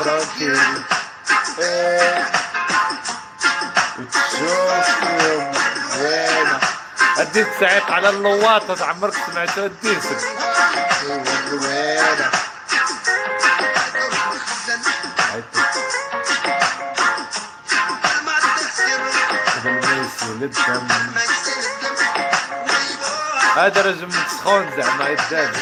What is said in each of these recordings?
تراكيل إيه وتشوفهم وين أديت سعيق على اللواطة عمرك سمعتوا الديسك. وين الدم هذا رجل سخون زعما يدابي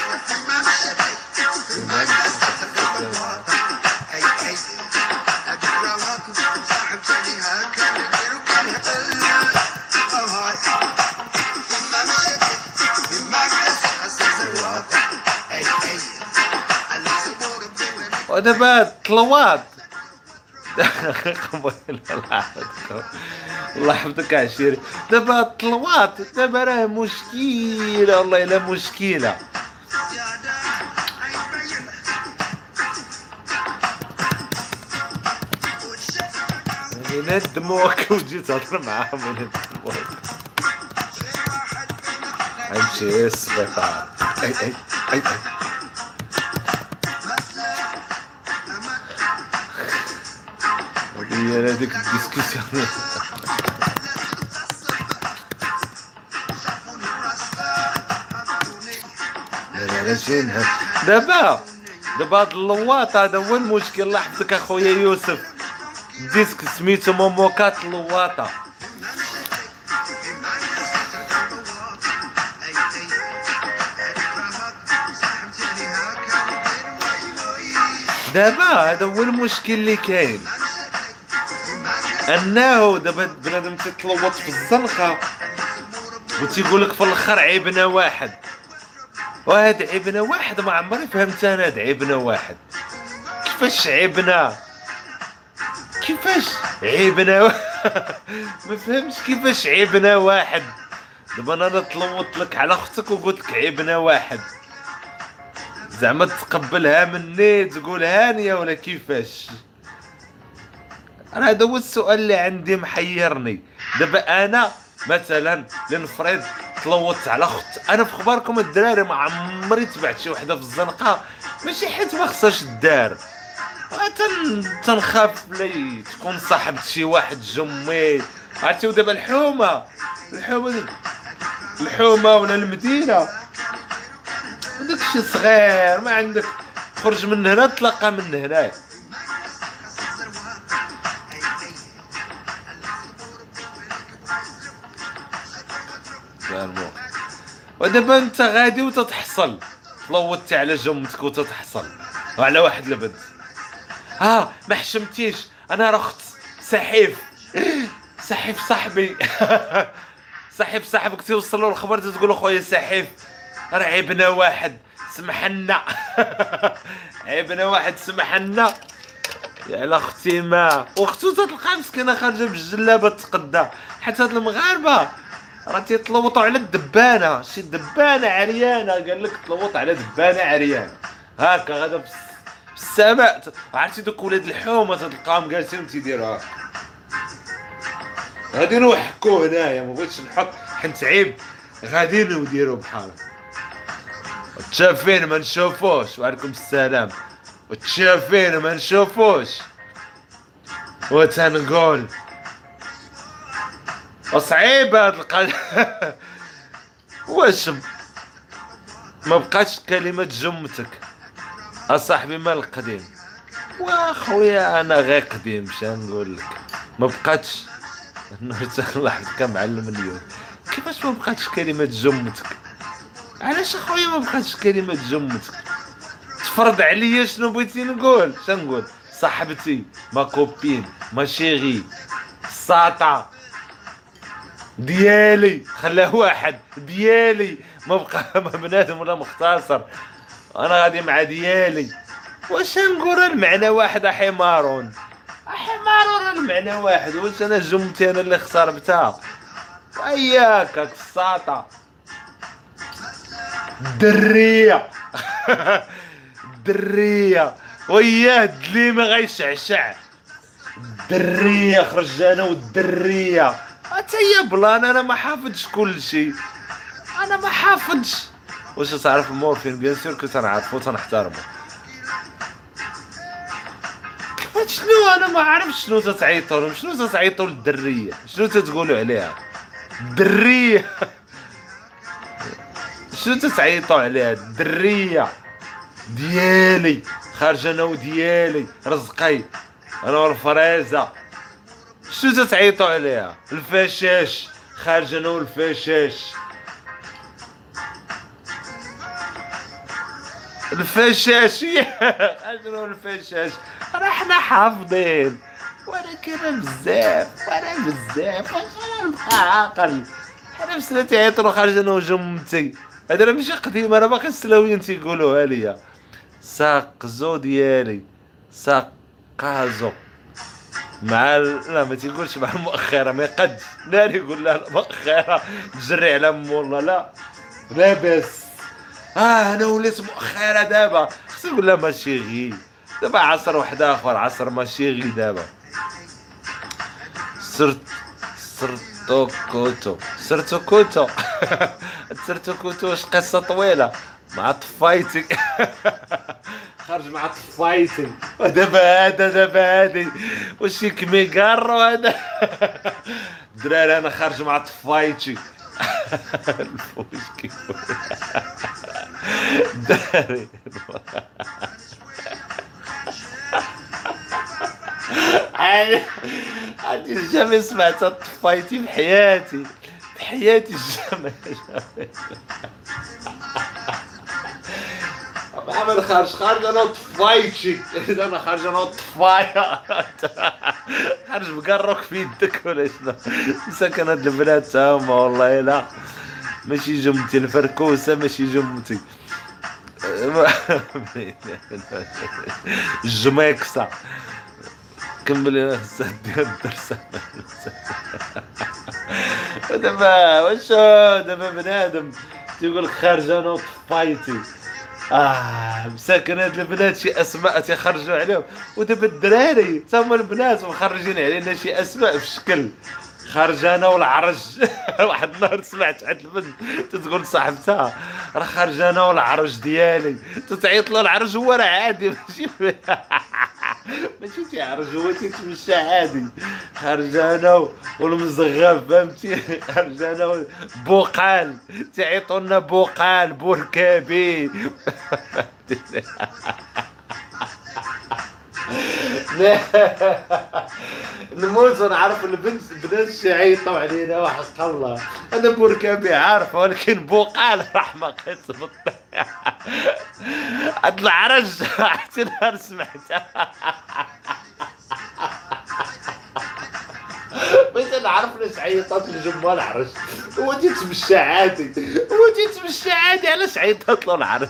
ودابا طلوات الله يحفظك عشيري. دابا الطلوات دابا راه مشكلة والله إلا مشكلة من الدموع وجيت تهضر معاهم من الدموع غنمشي السبيطار أي أي أي أي. هي هذيك الديسكسيون دابا دابا هاد اللواط هذا هو المشكل لاحظتك أخويا يوسف؟ ديسك سميتو موموكات اللواطة. دابا هذا هو المشكل اللي كاين. أنه دابا بنادم تتلوط في الزنقة وتيقول لك في الأخر عيبنا واحد. وهاد عيبنا واحد ما عمري فهمت أنا هاد عيبنا واحد. كيفاش عيبنا كيفاش عيبنا ما فهمش كيفاش عيبنا واحد. دابا أنا تلوط لك على أختك وقلت لك عيبنا واحد. زعما تقبلها مني تقول هانيه ولا كيفاش؟ أنا هذا هو السؤال اللي عندي محيرني. دابا أنا مثلا لنفرض تلوطت على أخت. أنا في خباركم الدراري ما عمري تبعت شي وحدة في الزنقة. ماشي حيت ما خصهاش الدار. تن... تنخاف لي تكون صاحبة شي واحد جميل عرفتي ودابا الحومة. الحومة الحومة ولا المدينة. داك شي صغير ما عندك. تخرج من هنا تلقى من هنا ودابا انت غادي وتتحصل. لوطتي على جمتك وتتحصل. وعلى واحد البنت. آه ما حشمتيش. أنا رخت سحيف. سحيف صاحبي. سحيف صاحبك توصل له الخبر تقول اخويا سحيف. راه عيبنا واحد. سمح لنا. عيبنا واحد سمح لنا. يا أختي ما. واختو تلقى مسكينة خارجة بالجلابة تقدا حتى المغاربة. راه تيتلوطوا على الدبانه شي دبانة عريانة. قال لك تلوط على دبانة عريانة. هكا غادا في السماء عرفتي دوك ولاد الحومه تلقاهم جالسين تيديروا هكا غادي نوحكو هنايا. ما بغيتش نحط حنت عيب. غادي نديرو بحال. تشافين ما نشوفوش. وعليكم السلام. وتشافين ما نشوفوش. وتنقول وصعيب هاد القضية واش ما بقاتش كلمة جمتك. أصاحبي مال القديم. وأخويا أنا غير قديم شنو نقول لك؟ ما بقاتش. لاحظك معلم اليوم. كيفاش ما بقاتش كلمة جمتك؟ علاش أخويا ما بقاتش كلمة جمتك؟ تفرض عليا شنو بغيتي نقول؟ شنو نقول؟ صاحبتي ما كوبين ما شيغي الساطع ديالي. خلاه واحد ديالي. ما بقى ما بنادم ولا مختصر. أنا غادي مع ديالي. واش نقول المعنى واحد حمارون حمارون المعنى واحد. واش أنا جمتي أنا اللي خسرتها وياك الساطع الدرية الدرية وياه الدليمة غيشعشع. الدرية خرج أنا والدرية حتى بلان أنا ما حافظش كل شيء. أنا ما حافظش. واش تعرف المورفين بيان سور كنت نعرفو تنحترمو. شنو؟ أنا ما عرفتش شنو تتعيطوا لهم شنو تتعيطوا للدرية؟ شنو تتقولوا عليها؟ الدريه شنو تتعيطوا عليها؟ الدريه ديالي. خارج أنا وديالي. رزقي. أنا والفريزة. شنو تتعيطوا عليها؟ الفشاش. خارج أنا والفشاش. الفشاش. خارج أنا والفشاش راه حنا حافظين. ولكن بزاف وأنا بزاف. أنا نبقى عاقل حنا بسنا تعيطوا خارج أنا وجمتي هذا راه ماشي قديم أنا باقي السلاويين تيقولوها ليا. ساقزو ديالي. ساقازو مع لا ما تيقولش مع المؤخرة ما يقدش ناري يقول لا المؤخرة تجري على مولا لا. لاباس آه أنا وليت مؤخرة دابا. خصني نقول لها ماشي غي دابا عصر واحد آخر عصر ماشي غي دابا. صرت صرتو كوتو. صرتو كوتو. صرتو كوتو واش قصة طويلة. مع طفايتي. خرج مع طفايتي ودابا هذا دابا هادي واش كميكارو هذا؟ دراري أنا خارج مع طفايتي الفوش كيف دراري عندي جامي سمعت طفايتي بحياتي بحياتي جامي محمد خارج خارج أنا طفايتي أنا خارج أنا طفايا خارج بقرك في يدك ولا شنو؟ مسكن هاد البنات تاهما والله لا. ماشي جمتي الفركوسة ماشي جمتي الجميكسة. كمل ديال الدرس دابا واش دابا بنادم. تيقول لك خارج أنا وطفايتي. آه مساكن هاد البنات شي أسماء تيخرجوا عليهم. ودابا الدراري تما البنات مخرجين علينا شي أسماء في شكل خارج أنا والعرج. واحد النهار سمعت عند البنت تتقول صاحبتها راه خارج أنا والعرج ديالي. تتعيط له العرج هو راه عادي. ماشي. ماشي تيعرج هو تيتمشى عادي خارج أنا والمزغب فهمتي؟ خارج أنا بوقال. تعيطوا لنا بوقال بوركابي. نموت ونعرف البنت بنات يعيطوا علينا وحق الله. أنا بوركابي عارف ولكن بوقال رحمة قسم هاد العرج حتى نهار سمعتها بغيت نعرف علاش عيطات الجمال العرج هو تيتمشى عادي. هو تيتمشى عادي. علاش عيطات له العرج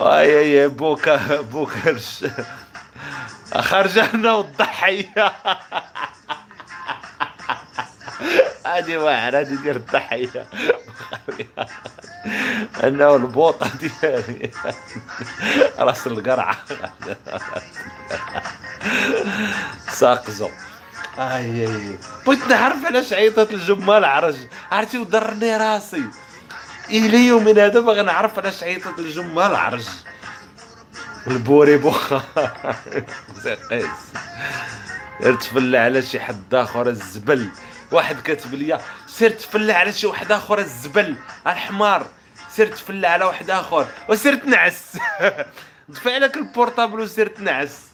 أي يا بوكا بوكا. خرجنا والضحية. هادي واحد هادي ديال الضحية. انه البوطه ديالي. راس القرعة. ساقزو. أي أي بغيت نعرف علاش عيطت الجمال عرج. عرفتي وضرني راسي. إلى يومنا هذا باغي نعرف علاش عيطت الجمال عرج. البوري بوخا قيس تفلى على شي حد آخر الزبل. واحد كاتب لي سير تفلى على شي واحد آخر الزبل. الحمار. سير تفلى على واحد آخر. وسير تنعس. دفع لك ال portable وسير تنعس.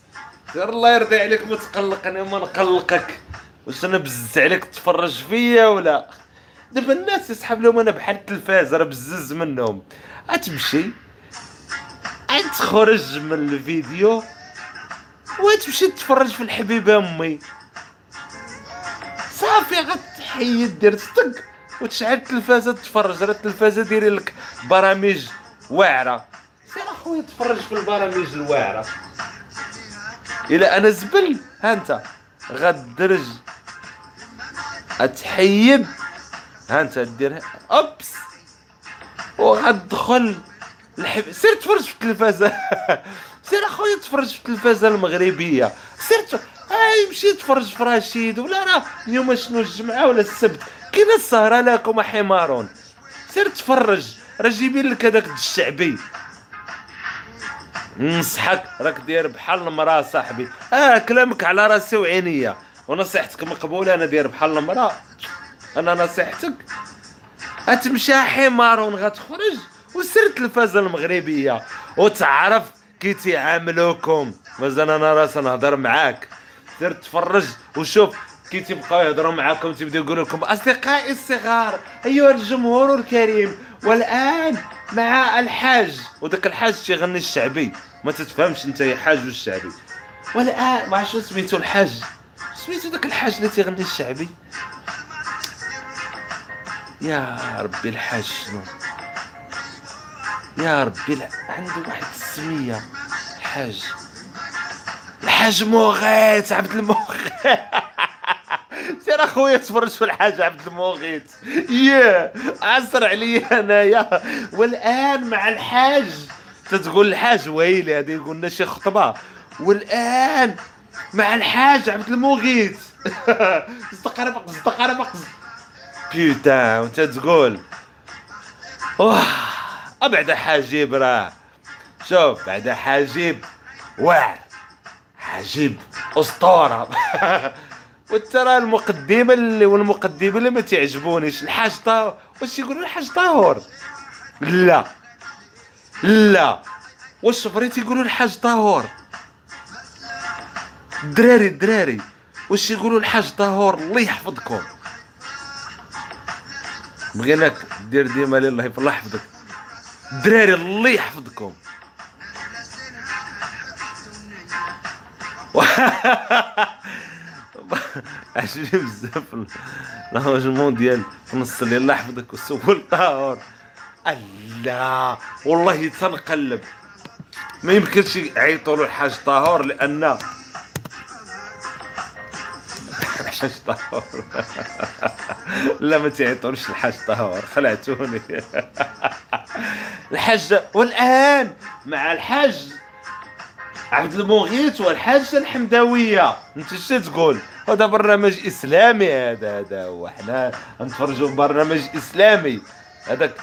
سير الله يرضي عليك ما تقلق أنا ما نقلقك. واش أنا بزز عليك تفرج فيا ولا؟ دابا الناس يسحب لهم أنا بحال التلفاز راه بزز منهم. غتمشي تخرج من الفيديو وتمشي تتفرج في الحبيبة أمي. صافي غتحيد دير ستك وتشعل التلفازة تتفرج. راه التلفازة دايرين لك برامج واعرة. سير أخويا تفرج في البرامج الواعرة. الا أنا زبل. ها أنت. غدرج. اتحيد ها أنت دير اوبس وغتدخل الحب... سير تفرج في التلفازة. سير أخويا تفرج في التلفازة المغربية. سير ت... هاي مشي تفرج في رشيد. ولا راه اليوم شنو الجمعة ولا السبت؟ كاينة السهرة لكم حمارون؟ سير تفرج. راه جايبين لك هذاك الشعبي. نصحك راك داير بحال المرأة صاحبي. آه كلامك على راسي وعينيا. ونصيحتك مقبولة أنا داير بحال المرأة. أنا نصيحتك. أتمشى حمار غتخرج وسير التلفازه المغربية. وتعرف كي تيعاملوكم. مازال أنا راس نهضر معاك. سير تفرج وشوف كي تيبقاو يهضروا معاكم تيبداو يقولوا لكم اصدقائي الصغار أيها الجمهور الكريم والآن مع الحاج. وداك الحاج تيغني الشعبي ما تتفهمش أنت يا حاج والشعبي والآن ما عرفتش سميتو الحاج. سميتو داك الحاج اللي تيغني الشعبي؟ يا ربي الحاج شنو؟ يا ربي عنده واحد السمية. الحاج. الحاج مغيث عبد المغيث. سير اخويا تفرج في الحاج عبد المغيث ياه عسر عليا انايا. والان مع الحاج. تتقول الحاج ويلي هذه؟ يقولنا شي خطبة. والان مع الحاج عبد المغيث صدق ربق صدق ربق بيتا وانت تقول. أوه بعد حاجيب راه. شوف بعد حاجيب واعر حاجيب أسطورة. وترى المقدمة اللي والمقدمة اللي ما تعجبونيش. الحاج طاهر واش يقولوا الحاج طاهر؟ لا. لا. واش فريتي يقولوا الحاج طاهر؟ الدراري الدراري واش يقولوا الحاج طاهر؟ الله يحفظكم. بغيناك دير ديما الله الله يحفظك. الدراري الله يحفظكم. عجبني بزاف لانجمون ديال في نص الليل الله يحفظك والسبل طاهر. لا والله تنقلب. ما يمكنش يعيطوا له الحاج طاهر لأن الحاج طاهر. لا ما تعيطولش الحاج طاهر. خلعتوني. الحاج والآن مع الحاج عبد المغيث والحاجة الحمداوية. انت اش تقول؟ هذا برنامج إسلامي هذا هذا هو حنا نتفرجوا برنامج إسلامي. هذاك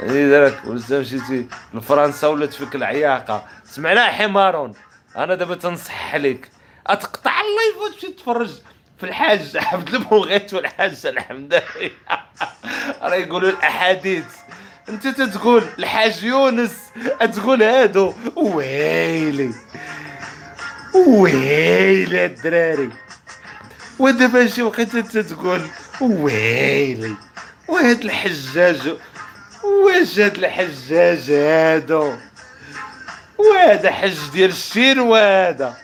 يعني ذاك مشيتي لفرنسا ولات فيك العياقة. سمعنا حمارون أنا دابا تنصح عليك. أتقطع الله يفوت تمشي تفرج في الحاج عبد المغيث والحاج الحمداوي. راه يقولوا الأحاديث. أنت تقول الحاج يونس تقول هادو. ويلي. ويلي الدراري. ودابا شي وقت انت تقول ويلي وهاد الحجاج واش هاد الحجاج هادو؟ وهذا حج ديال الشين وهذا.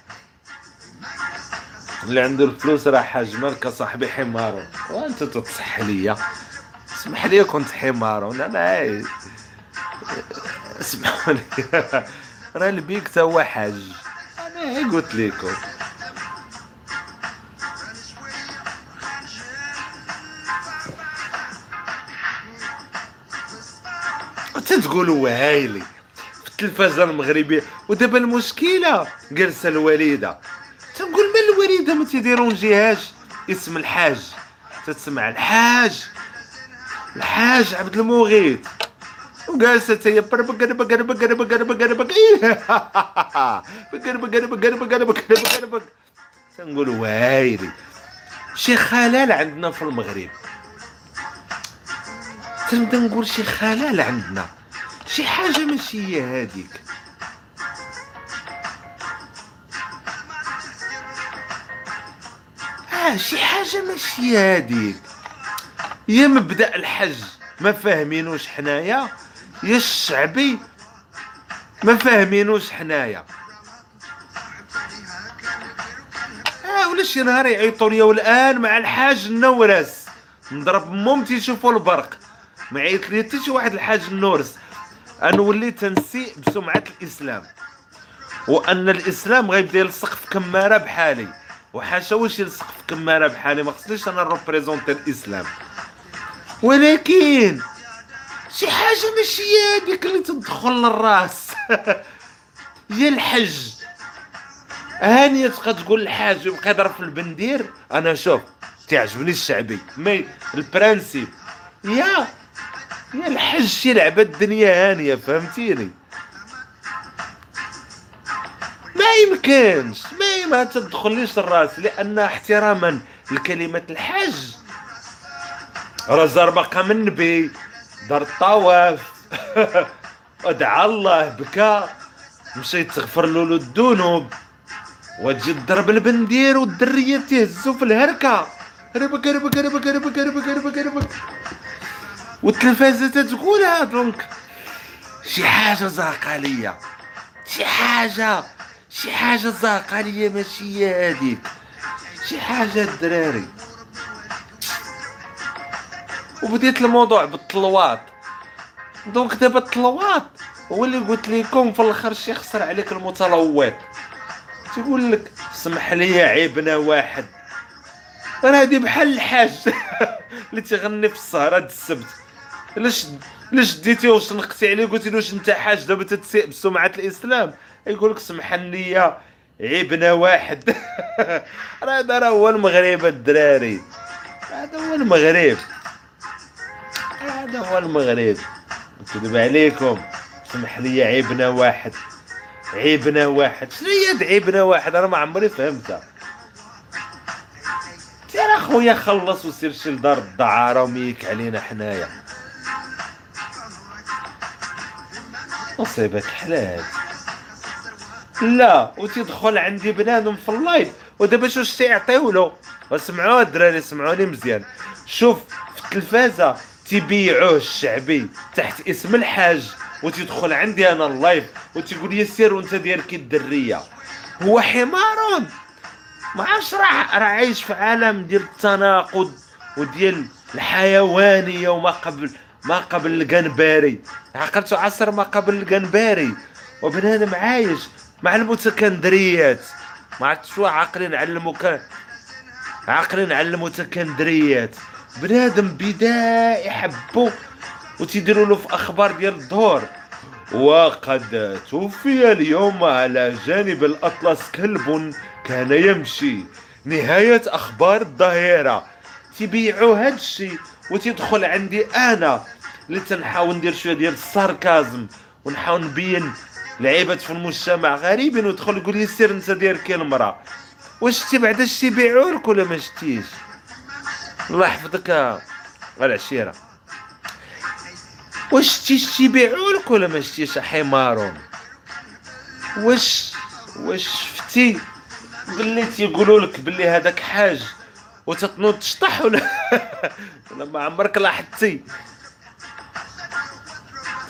اللي عنده الفلوس راه حاج مالك صاحبي حمار وانت تتصح ليا. اسمح لي كنت حمار وأنا أنا اسمحوا لي راه البيك تا هو حاج. أنا قلت لكم تقولوا هايلي في التلفازة المغربية ودابا المشكلة جالسه الوالدة. تنقول ما الوالدة ما تيديرونجيهاش اسم الحاج. تتسمع الحاج؟ الحاج عبد المغيث. وجالسه هي بربق بربق بربق بربق بربق بربق بربق بربق بربق بربق تنقول وايلي شي خلال عندنا في المغرب تنبدا نقول شي خلال عندنا شي حاجة ماشي هي هذيك آه شي حاجة ماشي هي هذيك يا مبدا الحج ما فاهمينوش حنايا يا الشعبي ما فاهمينوش حنايا. ولا شي نهار يعيطوا لي والآن مع الحاج النورس؟ نضرب مامتي يشوفوا البرق. ما عيط لي حتى شي واحد الحاج النورس. أنا وليت تنسيء بسمعة الإسلام. وأن الإسلام غيبدا يلصق في كمارة بحالي. وحاشا واش يلصق في كمارة بحالي؟ ما خصنيش أنا ن représenter الإسلام. ولكن شي حاجة ماشي هذيك اللي تدخل للراس. هي الحج. هانية تبقى تقول الحاج يبقى يضرب في البندير؟ أنا شوف تعجبني الشعبي. مي البرانسيب يا يا الحج شي لعبة الدنيا هانية فهمتيني؟ ما يمكنش ما ما تدخليش الراس لأن احتراما لكلمة الحج. راه زار مقام النبي دار الطواف ودعا الله بكى مشى تغفر له الذنوب وتجي تضرب البندير والدرية تهزو في الهركة. ربك ربك ربك ربك ربك ربك ربك. والتلفازة تقولها دونك. شي حاجة زاقه ليا شي حاجة شي حاجة زاقه ليا ماشي هي هذيك شي حاجة الدراري. وبديت الموضوع بالطلوات. دونك دابا الطلوات هو اللي قلت لكم في الآخر شي يخسر عليك المتلوط تقول لك سمح لي عيبنا واحد. أنا هادي بحال الحاج اللي تيغني في السهرة السبت. لاش لاش ديتي واش نقتي عليه؟ قلت له واش أنت حاج؟ دابا تتسيء بسمعة الإسلام. يقول لك سمح لي عيبنا واحد. راه هذا هو المغرب الدراري. هذا هو المغرب. هذا هو المغرب. نكذب عليكم. سمح لي عيبنا واحد. عيبنا واحد. شنو هي عيبنا واحد؟ أنا ما عمري فهمتها. سير أخويا خلص وسير شي لدار الدعارة وميك علينا حنايا. مصيبة حلال. لا وتدخل عندي بنادم في ال live. ودابا شو تيعطيو له وسمعوا الدراري سمعوني مزيان. شوف في التلفازة. تيبيعوه الشعبي تحت اسم الحاج وتدخل عندي أنا ال live وتقول لي سير وأنت داير كي الدرية. هو حمار. ما عرفش راه راه عايش في عالم ديال التناقض وديال الحيوانيه وما قبل ما قبل القنباري عقلت عصر ما قبل القنباري وبنادم عايش مع المتكندريات. ما عرفتش شو عاقلين كان عاقلين على المتكندريات. بنادم بدائي حبو وتيديروا له في أخبار ديال الظهور وقد توفي اليوم على جانب الأطلس كلب كان يمشي. نهاية أخبار الظهيرة تبيعوا هاد الشيء وتدخل عندي أنا. اللي تنحاول ندير شوية ديال الساركازم ونحاول نبين لعيبة في المجتمع غريبين. وتدخل يقول لي سير أنت داير كي المراه واش شتي بعدا شتي يبيعوا لك ولا ما شتيش؟ الله يحفظك العشيره واش شتي يبيعوا لك ولا ما شتيش حمارون واش واش شفتي؟ قلي تيقولوا لك باللي هذاك حاج وتتنوض تشطح ولا ولا ما عمرك لاحظتي؟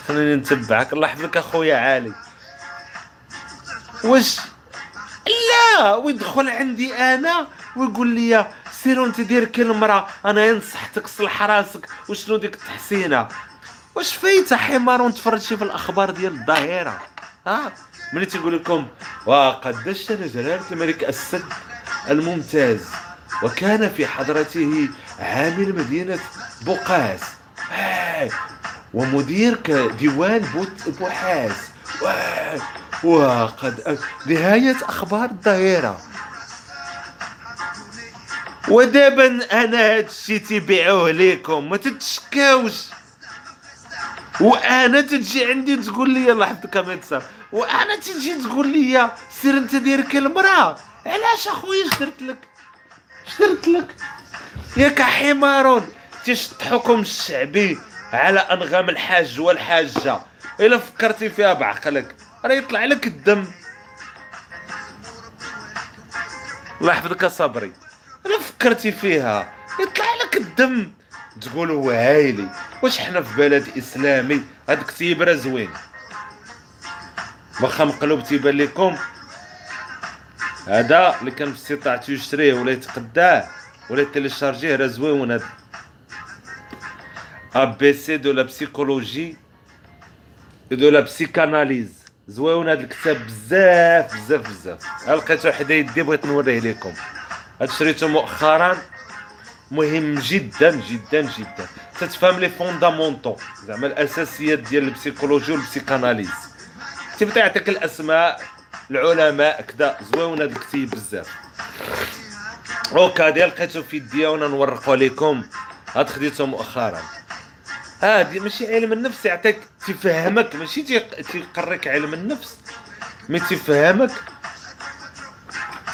خليني نتبعك. الله يحفظك اخويا علي واش لا ويدخل عندي أنا ويقول لي سيرو انت دير كلمه أنا نصحتك صلح راسك. وشنو ديك التحسينه واش فايتة حمار ونتفرجي في الأخبار ديال الظاهرة؟ ها؟ ملي تيقول لكم وقد دشن جلاله الملك السد الممتاز وكان في حضرته عامل مدينة بوقاس. ومدير ديوان بوحاس. وقد نهاية أخبار الظاهرة. ودابا أنا هادشي تيبيعوه ليكم ما تتشكاوش. وأنا تجي عندي تقول لي يلا حطك ميتسا وأنا تجي تقول لي سير انت دير المرأة. علاش اخويا شدرت لك؟ شدرت لك. ياك حمارون تيشط حكم الشعبي على انغام الحاج والحاجة. إلا فكرتي فيها بعقلك راه يطلع لك الدم. الله يحفظك صبري. الا فكرتي فيها. يطلع لك الدم. تقول هو هايلي واش حنا في بلد إسلامي؟ هذاك تيبرا زوين. واخا مقلوب تيبان لكم هذا اللي كان في استطاعته يشريه ولا يتقداه ولا ي télécharger ه راه زويون هذا. ABC de la psychologie de la psychanalyse زويون هذا الكتاب بزاف بزاف بزاف. لقيته حدا يدي بغيت نوريه لكم هاد شريته مؤخرا مهم جدا جدا جدا. تتفهم les fondamentaux زعما الأساسيات ديال ال psychologie وال psychanalyse. تيبدا يعطيك الأسماء العلماء كذا زوين هذا الكتيب بزاف. أوكا ديال لقيتو في يديا وأنا نورقو لكم هاد خديته مؤخرا. هادي ماشي علم النفس يعطيك تفهمك. ماشي تيقريك علم النفس mais تيفهمك.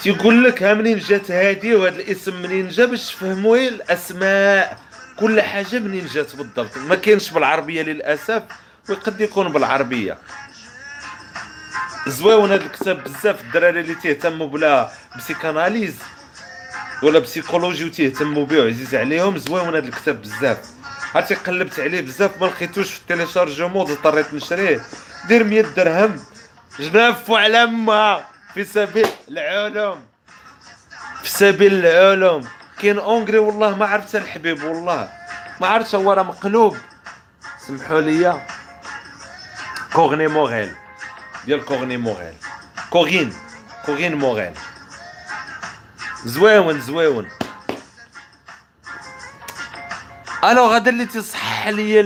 تيقول لك ها منين جات هادي وهذا الاسم منين جا باش تفهموا الأسماء. كل حاجة منين جات بالضبط. ما كاينش بالعربية للأسف وقد يكون بالعربية. زويون هذا الكتاب بزاف الدراري اللي تيهتموا ب la psychanalyse ولا psychologie وتيهتموا به عزيز عليهم. زويون هذا الكتاب بزاف. عرفتي قلبت عليه بزاف ما لقيتوش في ال téléchargement اضطريت نشريه. دير 100 درهم. جناف على ما في سبيل العلوم. في سبيل العلوم. كاين أونغري والله ما عرفت الحبيب والله. ما عرفتش هو راه مقلوب. سمحوا لي. كوغني موغيل ديال كوغني موغيل كوغين كوغين موغيل زويون زويون. ألو هذا اللي تصح لي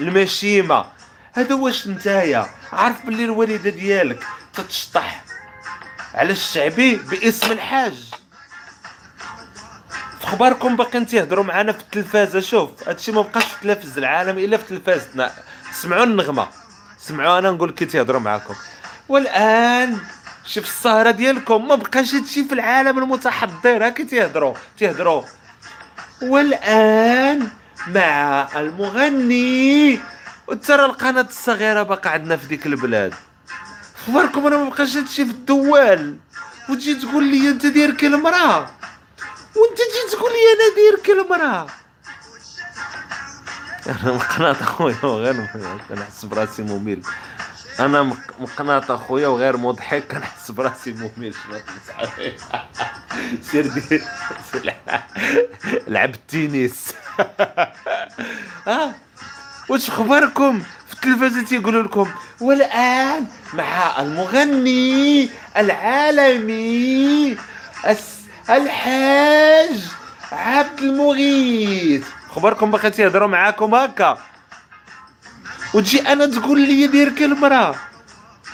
المشيمة. هذا واش نتايا؟ عارف باللي الوالدة ديالك تتشطح. على الشعبي باسم الحاج. اخباركم باقيين تيهضروا معنا في التلفازة. شوف هادشي ما بقاش في التلفز العالمي إلا في تلفازتنا. سمعوا النغمة. سمعوا أنا نقول كي تيهضروا معاكم. والآن شوف السهرة ديالكم. ما بقاش هادشي في العالم المتحضر. هاكي تيهضروا تيهضروا والآن مع المغني. وترى القناة الصغيرة باقا عندنا في ديك البلاد. اخباركم؟ أنا ما بقاش هادشي في الدوال وتجي تقول لي انت داير كالمراه وانت تجي تقول لي أنا داير كالمراه أنا مقناط اخويا وغير كنحس براسي ممل. أنا مقناط اخويا وغير مضحك كنحس براسي ممل. سير دير لعب التنس. ها؟ واش اخباركم؟ في التلفزه تيقولوا لكم والآن مع المغني العالمي الحاج عبد المغيث. اخباركم باقي تيهضروا معاكم هكا. وتجي أنا تقول لي دير كالمراه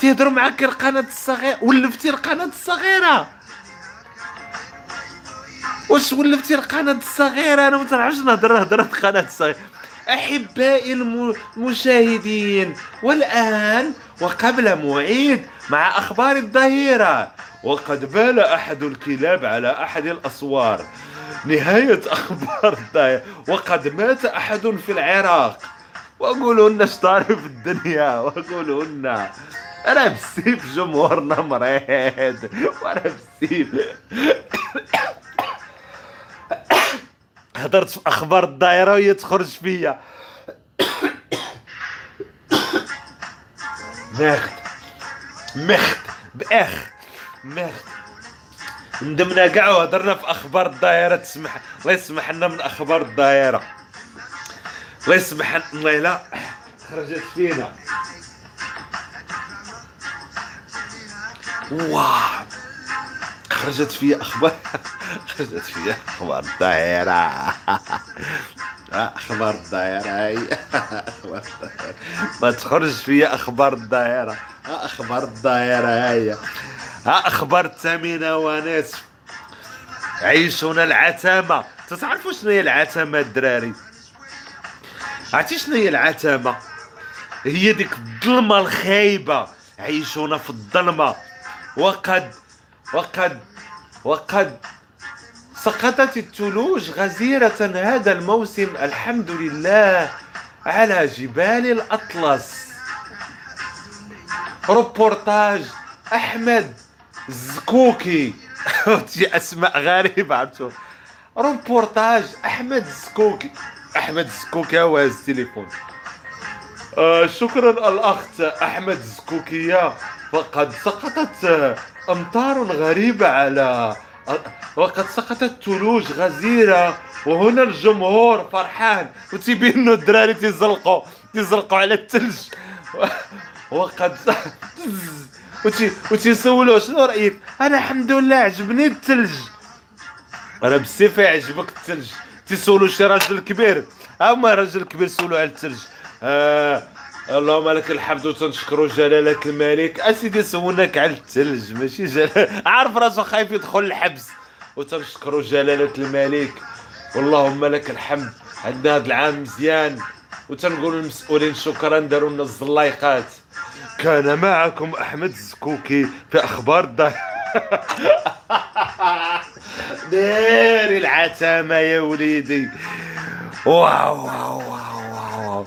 تيهضروا معاك القناة الصغيرة ولفتي القناة الصغيرة. واش ولفتي القناة الصغيرة؟ أنا ما تنعرفش نهضر هضره القناة الصغيرة. أحبائي المشاهدين والآن وقبل موعد مع أخبار الظهيرة وقد بال أحد الكلاب على أحد الأسوار. نهاية أخبار الظهيرة. وقد مات أحد في العراق. وأقول لنا طاري في الدنيا. وأقول لنا أنا بسيف جمهورنا مريض وأنا بسيف هضرت في أخبار الدائرة وهي تخرج فيا. مخت. مخت. بأخ. مخت. ندمنا كاع وهضرنا في أخبار الدائرة. تسمح الله يسمح لنا من أخبار الدائرة. الله يسمح الله لا. خرجت فينا. واه خرجت فيا أخبار خرجت فيا أخبار الدائرة أخبار الدائرة هاي أخبار ما تخرج فيا أخبار الدائرة أخبار الدائرة هاي ها أخبار الثامنة ونصف. عيشونا العتامة تعرفوا شنو هي العتامة الدراري؟ عرفتي شنو هي العتامة هي ديك الظلمة الخايبة. عيشونا في الظلمة. وقد وقد وقد سقطت الثلوج غزيرة هذا الموسم الحمد لله على جبال الأطلس. روبورتاج أحمد زكوكي. أسماء غريبة عرفتوا روبورتاج أحمد زكوكي. أحمد زكوكي هو التليفون. آه شكرا الأخت أحمد زكوكية. فقد سقطت أمطار غريبة على وقد سقطت ثلوج غزيرة وهنا الجمهور فرحان وتيبينو الدراري تيزلقوا تيزلقوا على الثلج وقد وتي وتيسولوا شنو رأيك؟ أنا الحمد لله عجبني الثلج أنا بزاف يعجبك الثلج تيسولوا شي راجل كبير. أما راجل كبير سولوا على الثلج آه اللهم لك الحمد وتنشكروا جلالة الملك. أسيدي سولناك على الثلج ماشي جلالة عارف راسو خايف يدخل الحبس. وتنشكروا جلالة الملك. واللهم لك الحمد. عندنا هذا العام مزيان. وتنقول للمسؤولين شكرا داروا لنا الزلايقات. كان معكم أحمد الزكوكي في أخبار الدار. داري العتامة يا وليدي. واو واو واو واو.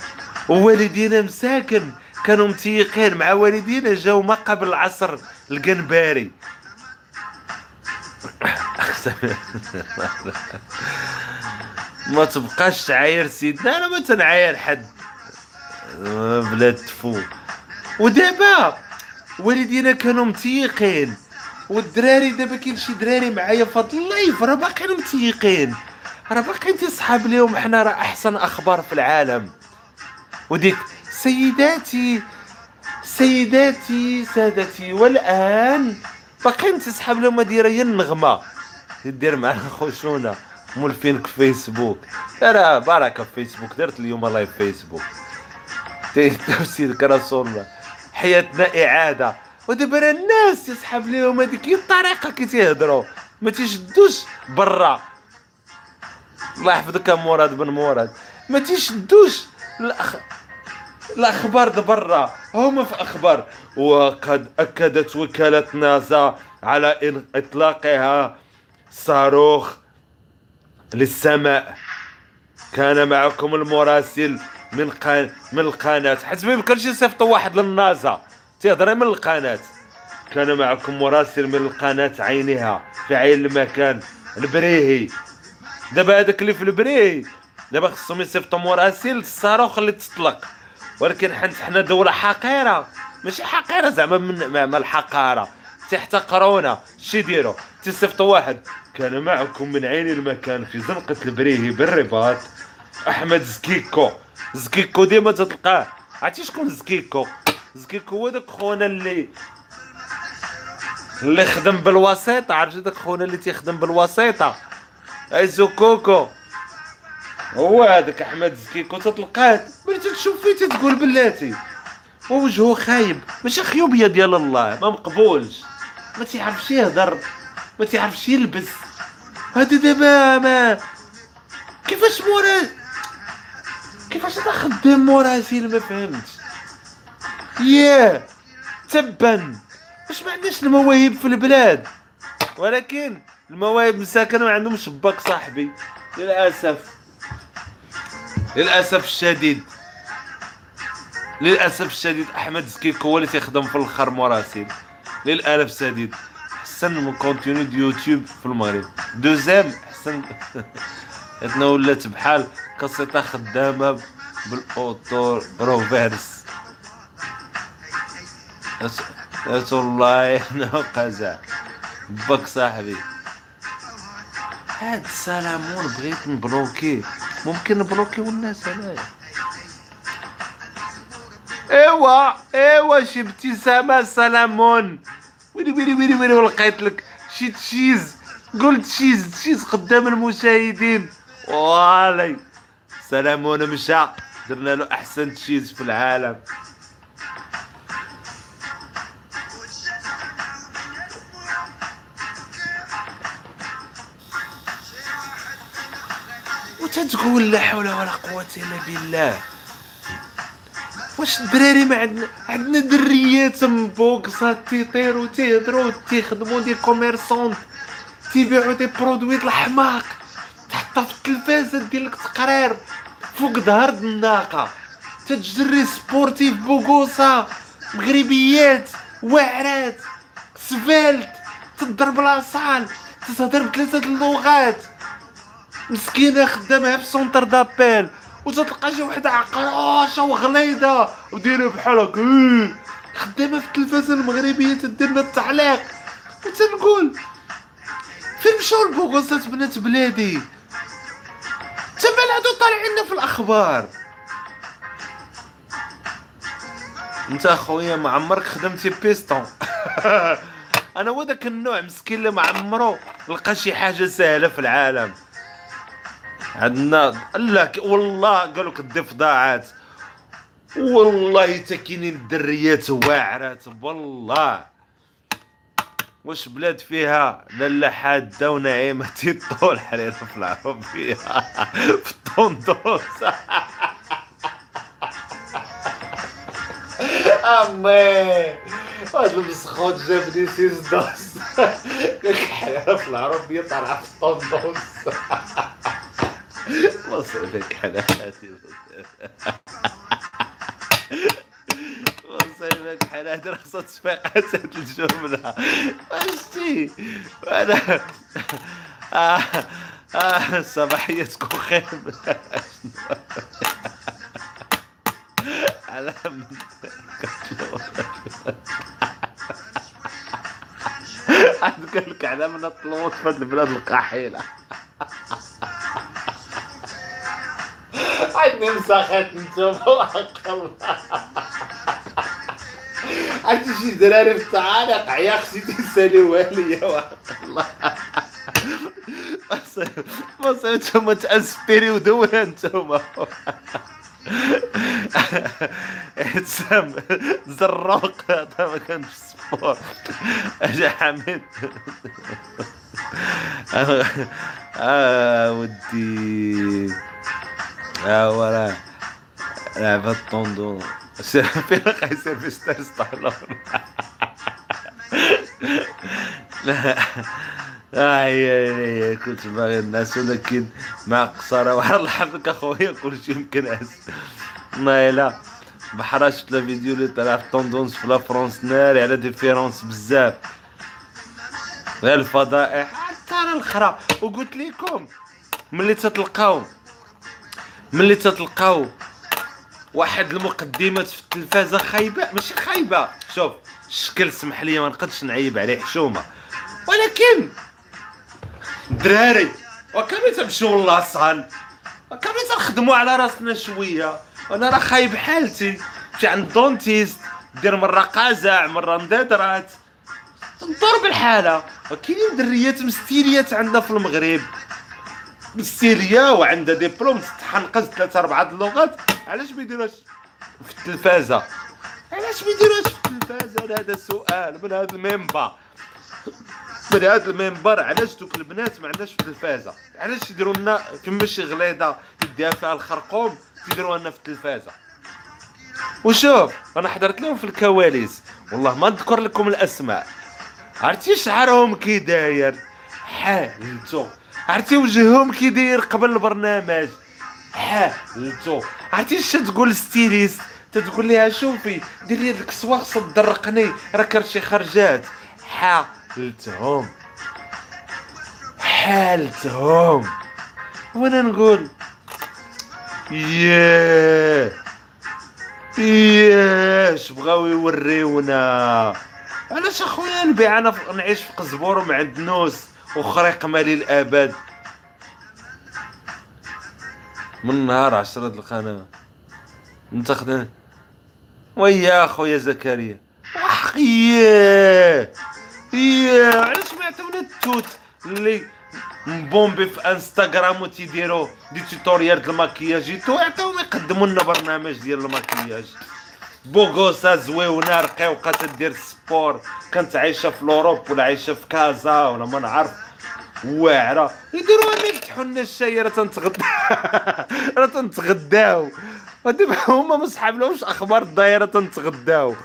ووالدينا مساكن. كانوا متيقين مع والدينا جاو ما قبل العصر القنباري. ما تبقاش تعاير سيدنا أنا ما تنعاير حد. بلا تفو. ودابا والدينا كانوا متيقين. والدراري دابا كاين شي دراري معايا هاد ال live راه باقيين متيقين. راه باقيين تيصحاب ليهم حنا راه أحسن أخبار في العالم. وديك سيداتي سيداتي سادتي والآن باقيين تسحب لهم دايره هي النغمة. دير معنا خشونه مولفينك في فيسبوك. راه بركه في فيسبوك. درت اليوم live فيسبوك. تفسيرك رسول الله حياتنا إعادة. ودابا الناس تسحب لهم هذيك الطريقة كي تيهضروا ما تيشدوش برا. الله يحفظك مراد بن مراد. ما تيشدوش الأخ... الأخبار برا هما في أخبار. وقد أكدت وكالة ناسا على إطلاقها. صاروخ للسماء. كان معكم المراسل من قان... من القناة. حيت ما يمكنش يصيفطوا واحد للنازا. تيهضر من القناة. كان معكم مراسل من القناة عينها في عين المكان. البريهي. دابا هذاك اللي في البريهي. دابا خصهم يصيفطوا مراسل الصاروخ اللي تطلق. ولكن حنا حنا دولة حقيرة. ماشي حقيرة زعما من ما الحقارة. تحتقرونا شي ديروا تيصيفطوا واحد. كان معكم من عين المكان في زنقة البريهي بالرباط أحمد زكيكو. زكيكو ديما تتلقاه عرفتي شكون زكيكو؟ زكيكو هو داك خونا اللي اللي خدم بالوسيطة. عرفتي داك خونا اللي تيخدم بالوسيطة؟ اي زكوكو هو هذاك أحمد زكيكو تتلقاه ملي تشوف فيه تقول بلاتي. ووجهه خايب. ماشي خيوبيه ديال الله. ما مقبولش. ما تيعرفش يهضر. ما تيعرفش يلبس. هادي دابا ما كيفاش مورا كيفاش تا خدام مراسل ما فهمتش. ياه تبا واش ما عندناش المواهب في البلاد. ولكن المواهب مساكن ما عندهمش باك صاحبي. للأسف. للأسف الشديد للأسف الشديد أحمد زكيك هو اللي تيخدم في الآخر مراسل للاسف الشديد احسن من كونتيني دي يوتيوب في المغرب. دوزيام احسن عندنا ولات بحال كاسيطه خدامة بالاوتو روفيرس والله إنه قزع. بك صاحبي. هاد السلامون بغيت نبلوكي ممكن نبلوكي الناس هنايا. ايوا ايوا شي ابتسامه سلامون. ويلي ويلي ويلي ويلي ولقيت لك شي تشيز. قلت شيز تشيز قدام المشاهدين. والي سلامون مشى درنا له أحسن تشيز في العالم. وتتقول لا حول ولا قوة إلا بالله. واش الدراري ما عندنا عندنا دريات مبوكسات تيطيروا تيهضروا تيخدموا دي كوميرسونت تيبيعوا دي برودوي الحماق. تحطها في التلفازة دير لك تقرير فوق ظهر الناقه تجري سبورتيف بوكوسا مغربيات واعرات سفالت تضرب لاصال تهضر بثلاثة اللغات. مسكينة خدامها في سونتر دابيل وتتلقى شي وحدة عقراشه وغليظة وديرها بحال هكا خدامة في التلفازه المغربية تدير لنا التعليق. وتنقول فين مشاو البوغوسات بنات بلادي. تما هادو طالعين في الأخبار. انت أخويا ما عمرك خدمتي بيستون. أنا هو داك النوع مسكين اللي ما عمرو لقى شي حاجة سهلة في العالم. عندنا لا والله قالوا لك الضفدعات والله تا كاينين الدريات واعرات والله. واش بلاد فيها؟ لاله حادة ونعيمة تيطول حريره في العربيه في الطوندوس أمي هاد المسخوت جابني سيز دوس قالك حريره في العربيه طالعه في الطوندوس وصلك حلاتي وصلك حلاتي رخصة تفاقات هاد الجملة. ماشي. أنا آه آه صباحيتكم خير. على عاد قال لك على من الطلوط في البلاد القحيله عندي مساخات نتوما وحق الله عندي شي دراري في التعالق عيا خصيتي تساليوها ليا وحق الله بس انتوما تاسبيريو دوله انتوما اتسام زروق هذا ما كانش سبور أجا حميد. آه ودي آه ولا لعبة قيصر في ستار ستالون لا آه كنت باغي الناس ولكن مع قصارى واحد لحظك أخويا كلشي يمكن أس. والله لا بحرا شفت la vidéo اللي طلع في tendances في la France ناري la différence بزاف. غير الفضائح حتى أنا الخرا وقلت لكم ملي تتلقاو ملي تتلقاو واحد المقدمات في التلفازة خايبة ماشي خايبة شوف الشكل سمح لي ما نقدش نعيب عليه حشومة. ولكن دراري وكامل تمشيو لاصال وكامل تنخدموا على راسنا شوية؟ أنا راه خايب حالتي مشي عند دونتيست دير مرة قازع مرة مدادرات. تنضرب الحاله وكاينين دريات مستيريات عندنا في المغرب. مستيريه وعندها ديبلوم تحنقز ثلاثة أربعة اللغات. علاش ما يديروهاش في التلفازة. علاش ما يديروهاش في التلفازة؟ هذا السؤال من هذا المنبر. من هذا المنبر. علاش دوك البنات ما عندهاش في التلفازة؟ علاش يديروا لنا كما شي غليظه يديها فيها الخرقوم يديروها لنا في التلفازة؟ وشوف أنا حضرت لهم في الكواليس. والله ما نذكر لكم الأسماء. عرفتي شعرهم كي داير؟ حالتو. عرفتي وجههم كي داير قبل البرنامج؟ حالتو عرفتي اش تقول styliste؟ تتقول ليها شوفي دير لي ديك الصواغ تدرقني راه كرشي خرجات. حالتهم حالتهم وأنا نقول ياه ياش بغاو يوريونا؟ علاش اخويا نبيع أنا. نعيش في قزبور ومع وخريق مالي الابد من نهار عشرة القناة. انت خدام. ويا خويا زكريا. وحق ياه علاش ما عطيونا التوت اللي مبومبي في انستغرام وتيديروا دي توتوريال د الماكياج. تو عطيوهم يقدموا لنا برنامج ديال الماكياج. بوغوسا زويونة رقيقة تدير السبور كانت عايشة في لوروب ولا عايشة في كازا ولا ما نعرف. واعرة. يديروها لنا يفتحوا لنا الشاي راه تنتغدى راه تنتغداو. ودابا هما ما صحابلهمش أخبار الدايره تنتغداو.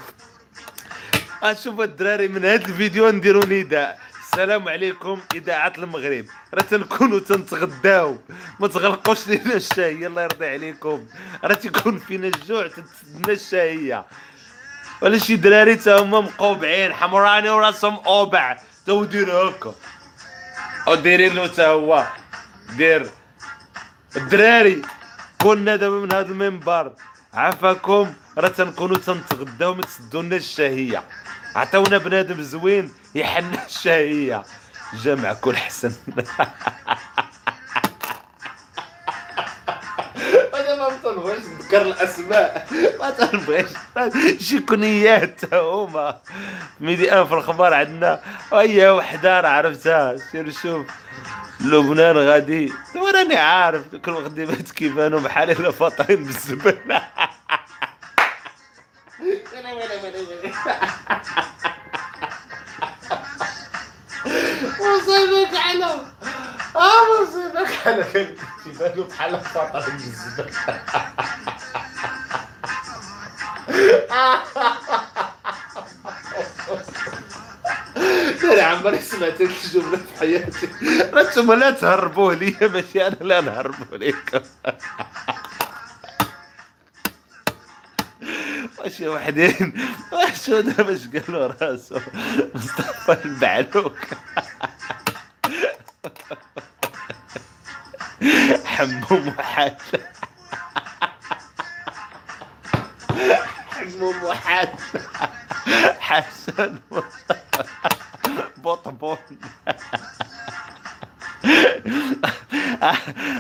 أشوف الدراري من هذا الفيديو نديروا نداء. السلام عليكم إذاعة المغرب. راه تنكونوا تنتغداو. ما تغلقوش لينا الشاي الله يرضي عليكم. راه تيكون فينا الجوع تتسدنا الشاهيه ولا شي دراري تا هما مقوبعين حمراني وراسهم أوبع. تو دير هكا. أو دايرين له تا هو دير. الدراري كنا دابا من هذا المنبر. عافاكم راه تنكونوا تنتغداو ما تسدونا الشهية. عطاونا بنادم زوين يحن الشهية. جمع كل ما تنبغيش نذكر الأسماء. ما تنبغيش شي كنيات هما. ميدي في الخبر عندنا. هي وحدة راه عرفتها. سير شوف. لبنان غادي. وراني عارف. كل مقدمات كيبانوا بحال إلا فاطرين بالزبله وصيبك على آه وصيبك على كيبانوا بحال فاطرين بالزبله أنا عمري سمعت هذه الجمله في حياتي. أنتم لا تهربوا لي ماشي أنا لا نهربوا لكم واش وحدين؟ واش هذا؟ باش قالوا راسو مصطفى البعلوك. حموم. وحاجه حموم وحاجه حسن. بطبون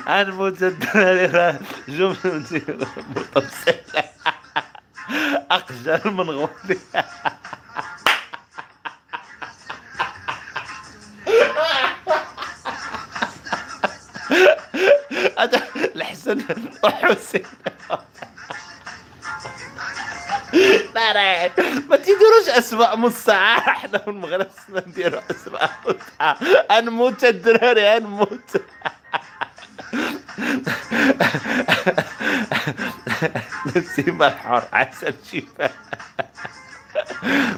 أنا متدرر جملة متصلة أقجر من غولي. أسماء مستعارة إحنا في المغرب نديرو أسماء مستعارة نموت الدراري نموت نسيم الحر عسل شفاء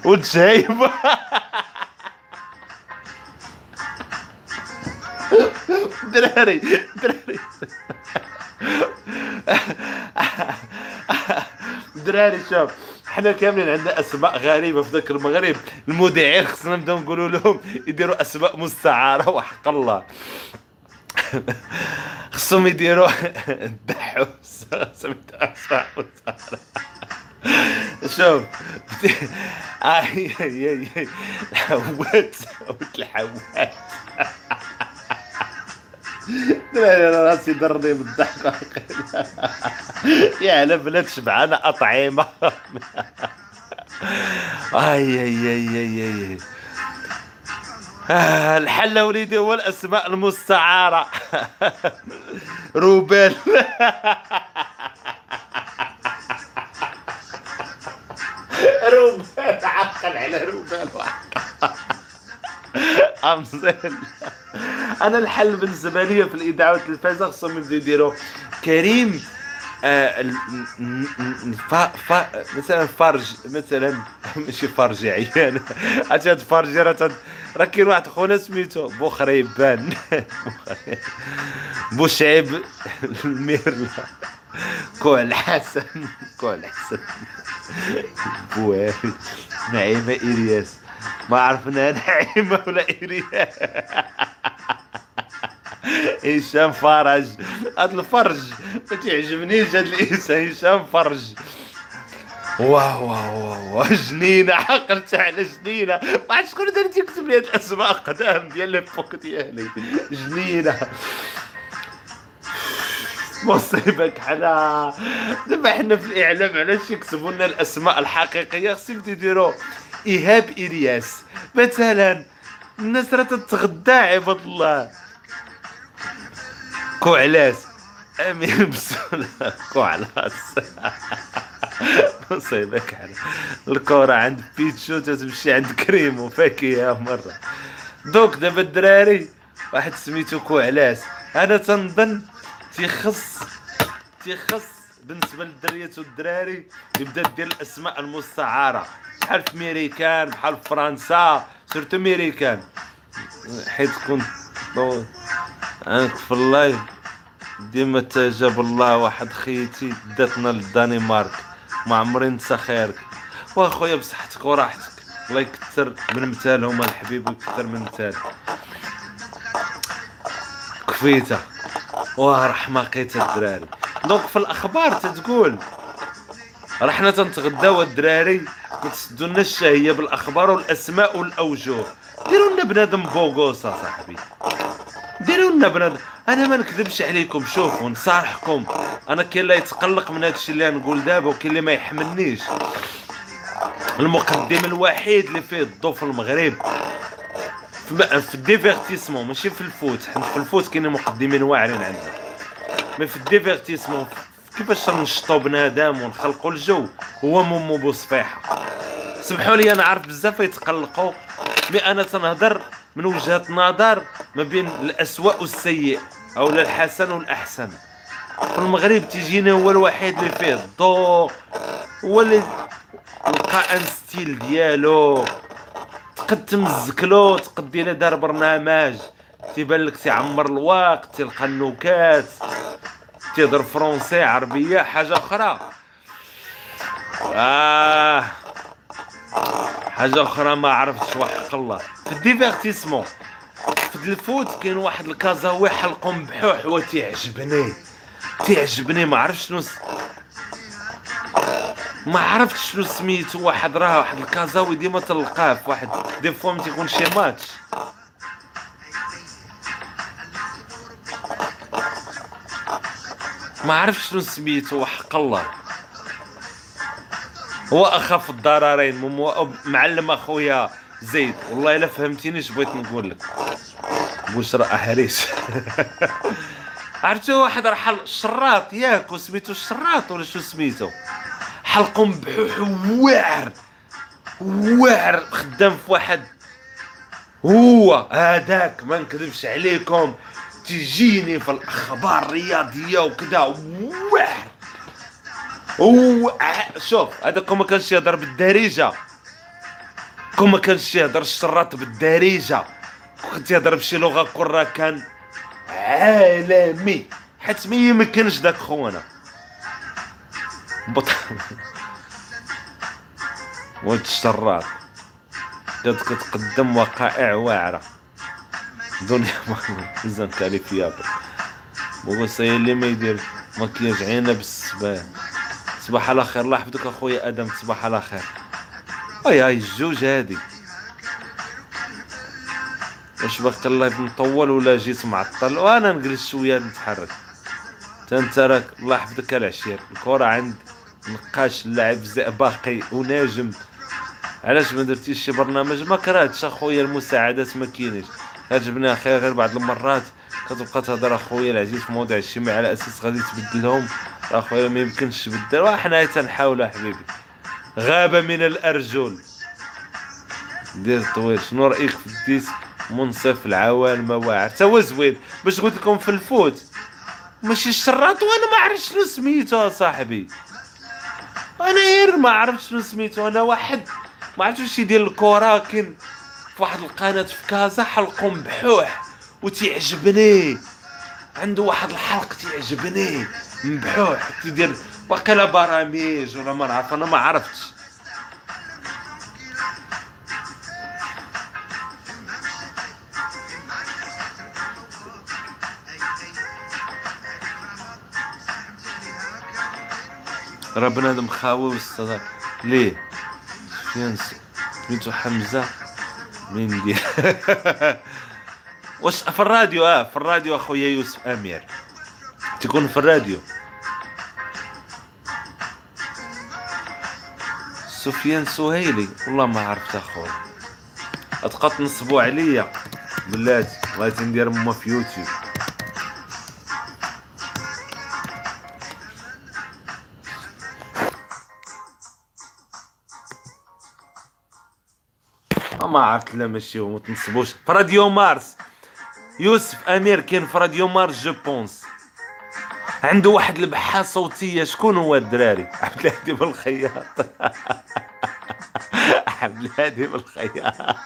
وتشايبة دراري دراري. دراري شوف. حنا كاملين عندنا أسماء غريبة في ذاك المغرب. المذيعين خصنا نبدأو نقولوا لهم يديروا أسماء مستعارة وحق الله. خصهم يديروا الدحوس سميتها أسماء مستعارة. شوف. آي آي آي الحوات الحوات أنا راسي ضرني بالضحك يا على بلاد شبعانه أطعمة. أي أي أي أي أي آه الحل وليدي هو الأسماء المستعارة. روبال روبال عقل على روبال امزل أنا الحل بالنسبة لي في الاذاعه والتلفازه خصهم يبداو يديروا. كريم آه مثلا فرج مثلا ماشي فرج عيان. عاد هاد فرج راه كاين واحد خونا سميتو بوخريبان. بوشعيب الميرلا. كوع الحسن كوع الحسن بواري نعيمة إلياس. ما عرفنا نعيمة ولا إلياس. هشام فرج هذا الفرج ما تعجبنيش هذا الإنسان هشام فرج. واه واه واه جنينة عقلت على جنينة. ما عرفت شكون اللي تكتب لي هاد الأسماء قدام ديال ليبوك ديالي. جنينة. مصيبك على دابا حنا في الإعلام علاش يكتبوا لنا الأسماء الحقيقية؟ خصهم يديروا إيهاب إلياس. مثلا الناس راه تتغدى عباد الله. كوعلاس امين بسولة. كوعلاس نصيبك على الكرة عند بيتشو تمشي عند كريم وفاكهة مرة. دوك دابا الدراري واحد سميتو كوعلاس أنا تنظن تيخص تيخص بالنسبة للدريات والدراري يبدأ دير الأسماء المستعارة. بحال في ميريكان بحال في فرنسا سورتو ميريكان حيت كنت عندك في اللايف ديما تجاب الله واحد خيتي داتنا للدنمارك ما عمري ننسى خيرك. واخويا بصحتك وراحتك. الله يكثر من مثالهم الحبيب ويكثر من مثالك كفيتة. واه رحماقيته الدراري. دونك في الأخبار تتقول. رحنا تنتغداو الدراري. كتسدوا لنا الشهية بالأخبار والأسماء والاوجه ديروا لنا بنادم بوغوس صاحبي. ديروا لنا بنادم أنا ما نكذبش عليكم شوفوا نصارحكم. أنا كاين اللي يتقلق من هذا الشيء اللي نقول دابا وكاين اللي ما يحملنيش. المقدم الوحيد اللي فيه الضو في المغرب. في ال divertissement ماشي في ال foot. حنا في ال foot كاينين مقدمين واعرين عندنا. mais في ال divertissement كيفاش نشطو بنادم ونخلقوا الجو؟ هو مومو بوصفيحة. سمحوا لي أنا عارف بزاف يتقلقوا. mais أنا تنهضر من وجهة نظر ما بين الاسوء والسيء أو الحسن والأحسن. في المغرب تيجينا هو الوحيد اللي فيه الضوء هو اللي لقى أن ستيل ديالو. تقد تمزكلو تقد دير دار برنامج. تيبان لك تيعمر الوقت تلقى النكات تيهضر فرونسي عربية حاجة أخرى. آه. حاجة أخرى ما عرفتش وحق الله. في الديفيرتيسمون في الفوت كاين واحد الكازاوي حلقهم بحوح هو تيعجبني تيعجبني ما عرفتش شنو ما عرفتش شنو سميتو واحد راه واحد الكازاوي ديما تلقاه في واحد دي فوا تيكون شي ماتش. ما عرفتش شنو سميتو وحق الله. هو اخف الضررين معلم أخويا زيد. والله إلا فهمتيني اش بغيت نقول لك. بشرى احريش عرفتو واحد راه شراط ياك وسميتو الشراط ولا شو سميتو؟ حلقهم بحوح واعر واعر خدام في واحد. هو هذاك ما نكذبش عليكم. تجيني في الأخبار الرياضية وكذا. واعر شوف هذا كون ما كانش يهضر بالدارجة. كون ما كانش يهضر الشراط بالدارجة. كنت يهضر بشي لغة كرة كان عالمي. حيت ما يمكنش داك خونا. بط ولد الشراط كانت كتقدم وقائع واعرة. دنيا ميزان تالي فيابر بابا سي اللي ما يدير مكياج عينه بالسبان صباح على خير. الله يحفظك اخويا آدم صباح على خير. أي هاي الجوج هادي. واش باغي اللايف مطول ولا جيت معطل؟ وأنا نجلس شوية نتحرك. أنت راك الله يحفظك العشير. الكرة عند نقاش اللاعب باقي وناجم علاش ما درتيش شي برنامج؟ ما كرهتش أخويا المساعدات ما كاينش. عجبني أخي غير بعض المرات. كتبقى تهضر أخويا العزيز في مواضيع اجتماعيه على أساس غادي تبدلهم. اخويا ما يمكنش تبدل وحنا تنحاولوا حبيبي. غابه من الأرجل. دير طويل. شنو رأيك في الديسك؟ منصف العوالم واعر تا هو زوين. باش قلت لكم في الفوت. ماشي الشراط وأنا ما عرفت شنو سميتو صاحبي أنا غير ما عرفت شنو سميتو. أنا واحد. ما عرفتش واش يدير الكره كاين في واحد القناة في كازا حلقهم بحوح وتيعجبني عنده واحد الحلق تيعجبني مبحوح تيدير واقيلا براميج ولا ما نعرف أنا ما عرفتش. راه بنادم خاوي واستاذ ليه؟ فين سميتو حمزة. مين ندير؟ واش في الراديو آه في الراديو أخويا يوسف أمير. تكون في الراديو. سفيان سهيلي والله ما عرفت اخويا اتقى تنصبوا عليا بلاتي بغيت ندير ماما في يوتيوب. ما عرفت لا ماشي هو تنصبوش. في راديو مارس. يوسف أمير كاين في راديو مارس جو بونس عنده واحد البحة صوتية شكون هو الدراري؟ عبد الهادي بالخياط. عبد الهادي بالخياط.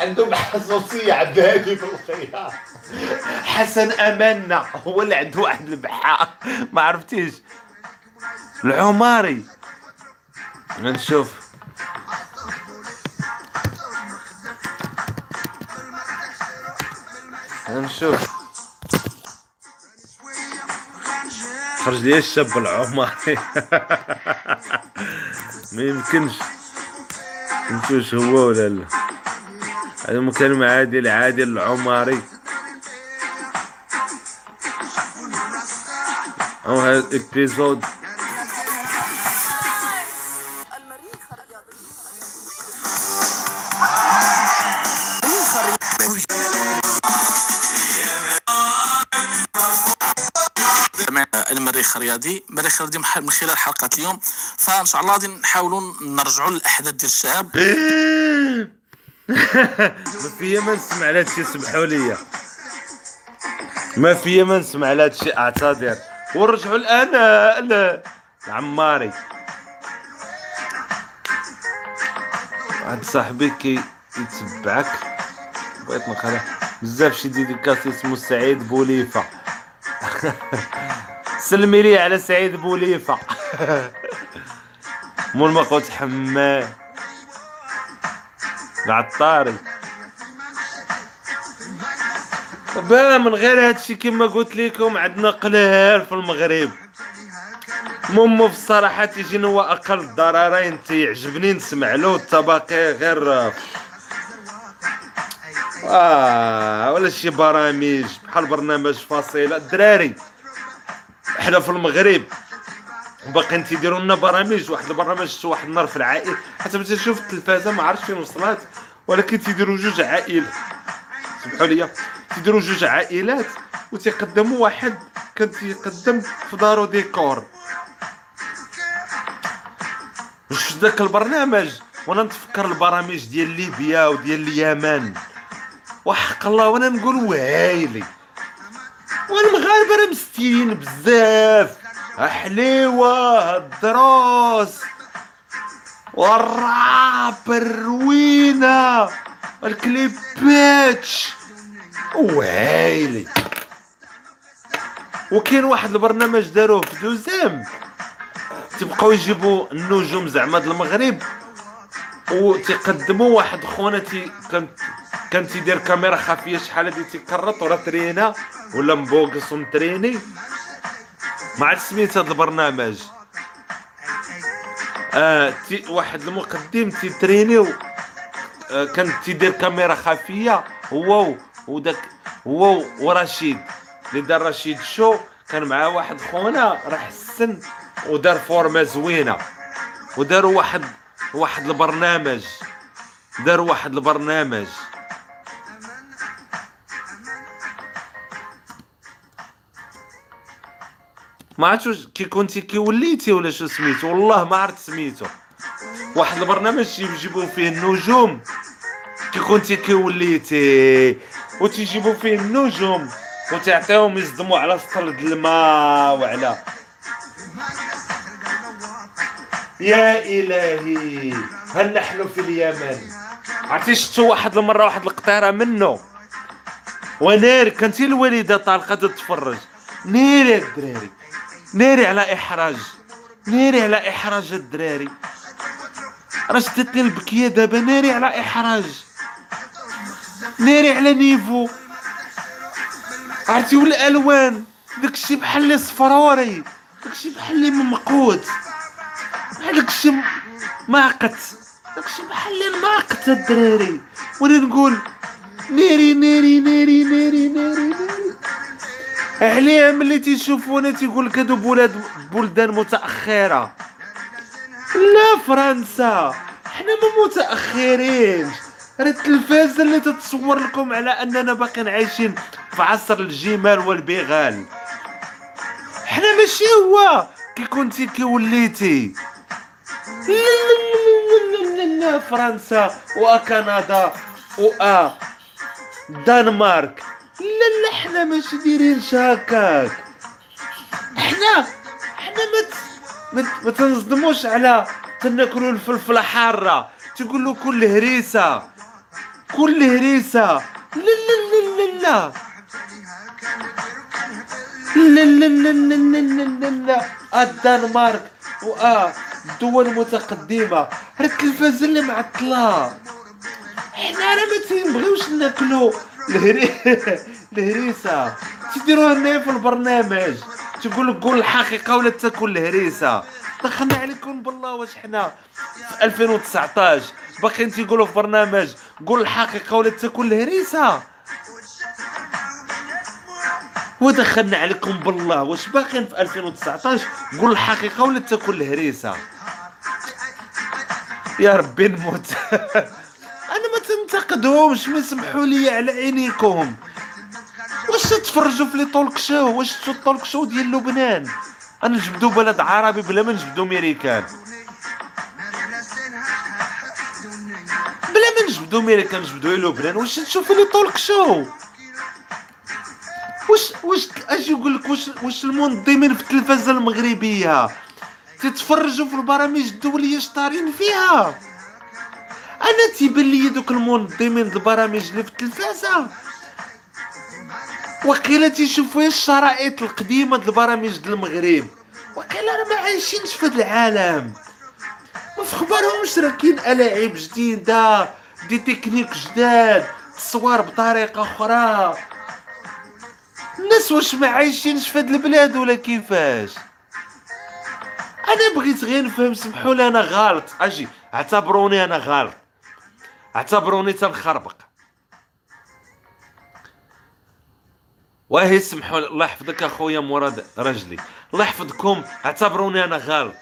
عنده بحة صوتية عبد الهادي بالخياط. حسن امنا هو اللي عنده واحد البحار ما عرفتيش. العماري. نشوف نشوف خرج لي الشاب العمري ما يمكنش. فهمتوش هو ولا لا. هذا مكالمة عادل عادل العمري. أو هذا الابيزود الرياضي. المريخ الرياضي من خلال حلقة اليوم. فان شاء الله غادي نحاولوا نرجعوا للاحداث ديال الشعب. ما فيا ما نسمع على هادشي سمحوا لي. ما فيا ما نسمع على هادشي أعتذر. ونرجعوا الآن لا عماري واحد صاحبي كي يتبعك. بغيت نخلع بزاف شي ديديكاس اسمه سعيد بوليفة. سلمي لي على سعيد بوليفه مول ما قلت حماه العطاري. با من غير هادشي كما قلت لكم عندنا قلال في المغرب. مومو في الصراحة تيجينا هو أقل الضررين تيعجبني نسمع له الطبقي غير آه ولا شي برامج بحال برنامج فصيلة الدراري. حنا في المغرب. باقيين تيديروا لنا برامج واحد البرنامج شفت واحد النهار في العائلة. حتى ملي تشوف التلفازة ما عرفتش فين وصلت ولكن تيديروا جوج عائل سمحوا لي تيديروا جوج عائلات وتيقدموا واحد كان تيقدم في دارو ديكور. واش ذاك البرنامج؟ وأنا نتفكر البرامج ديال ليبيا وديال اليمن. وحق الله وأنا نقول وايلي والمغاربة مستيين بزاف. حليوه الدروس والراب الروينه الكليبات ويلي وكاين واحد البرنامج داروه في دوزام تبقاو يجيبوا النجوم زعما المغرب. وتقدموا واحد خونا تي كان تيدير كاميرا خفية شحال هادي تيكرط ورا ترينا ولا مبوكس ومتريني ما عرفت سميت هذا البرنامج. آه تي واحد المقدم تيترينيو آه كان تيدير كاميرا خفية هو وداك هو ورشيد. اللي دار رشيد شو كان معاه واحد خونا راه حسن ودار فورمة زوينة. وداروا واحد واحد البرنامج. داروا واحد البرنامج. ما عرفتش كي كنتي كي وليتي ولا شو سميتو؟ والله ما عرفت سميتو. واحد البرنامج تيجيبوا فيه النجوم. كي كنتي كي وليتي وتيجيبوا فيه النجوم وتعطيهم يصدموا على سطل الماء وعلى. يا إلهي هل نحن في اليمن؟ عرفتي شفتوا واحد المرة واحد القطيرة منه ونار كانت الوالده طالقة تتفرج. ناري الدراري ناري على إحراج. ناري على إحراج الدراري. راه شدتني البكية دابا. ناري على إحراج. ناري على نيفو. عرفتي والألوان؟ داكشي بحال لي صفروري داكشي بحال لي ممقوت داكشي ماقت. داكشي بحال لي ماقت الدراري. وأنا نقول ناري ناري ناري ناري ناري ناري عليها ملي تيشوفونا تيقول لك هادو بولاد بلدان متأخرة. لا فرنسا. حنا ما متأخرين. راه التلفازه اللي تتصور لكم على أننا باقيين عايشين في عصر الجمال والبغال. حنا ماشي هو كي كنتي كي وليتي. لا لا لا لا لا فرنسا وكندا وآ دنمارك. لا لا حنا ماشي دايرين هكاك حنا حنا ما ما, تنصدموش على تناكلوا الفلفله حاره تقول له كل هريسه كل هريسه لا لا لا لا لا لا لا لا لا لا لا لا الدنمارك وآه الدول المتقدمة راه التلفازة اللي معطلة حنا راه ما تنبغيوش ناكلو الهري الهريسة. تيديروها لنا في البرنامج تيقول لك قول الحقيقة ولا تاكل الهريسة. دخلنا عليكم بالله واش حنا في 2019 باقيين تيقولوا في برنامج قول الحقيقة ولا تاكل الهريسة. ودخلنا عليكم بالله واش باقيين في 2019 قول الحقيقة ولا تاكل الهريسة. يا ربي نموت. أنا ما تنتقدهمش ما سمحوا لي على عينيكم. واش تتفرجوا في لي طولك شو واش شفتوا الطولك شو ديال لبنان؟ أنا نجبدوا بلد عربي بلا ما نجبدوا ميريكان بلا ما نجبدوا ميريكان نجبدوا لبنان. واش تشوفوا لي طولك شو واش واش أجي يقول لك واش واش المنظمين في التلفزه المغربية تتفرجوا في البرامج الدولية شطارين فيها؟ أنا تيبان لي دوك المنظمين البرامج اللي في التلفازة. وقيلا تيشوفوا الشرائط القديمة د البرامج د المغرب. وقيلا راه ما عايشينش في هذا العالم. ما في خبارهمش راه كاين ألاعيب جديدة دي تكنيك جداد تصوير بطريقة أخرى. الناس واش ما عايشينش في هاد البلاد ولا كيفاش؟ أنا بغيت غير نفهم سمحوا لي أنا غلط. أجي اعتبروني أنا غلط. اعتبروني تنخربق. واه سمحوا لي الله يحفظك أخويا مراد رجلي. الله يحفظكم. اعتبروني أنا غلط.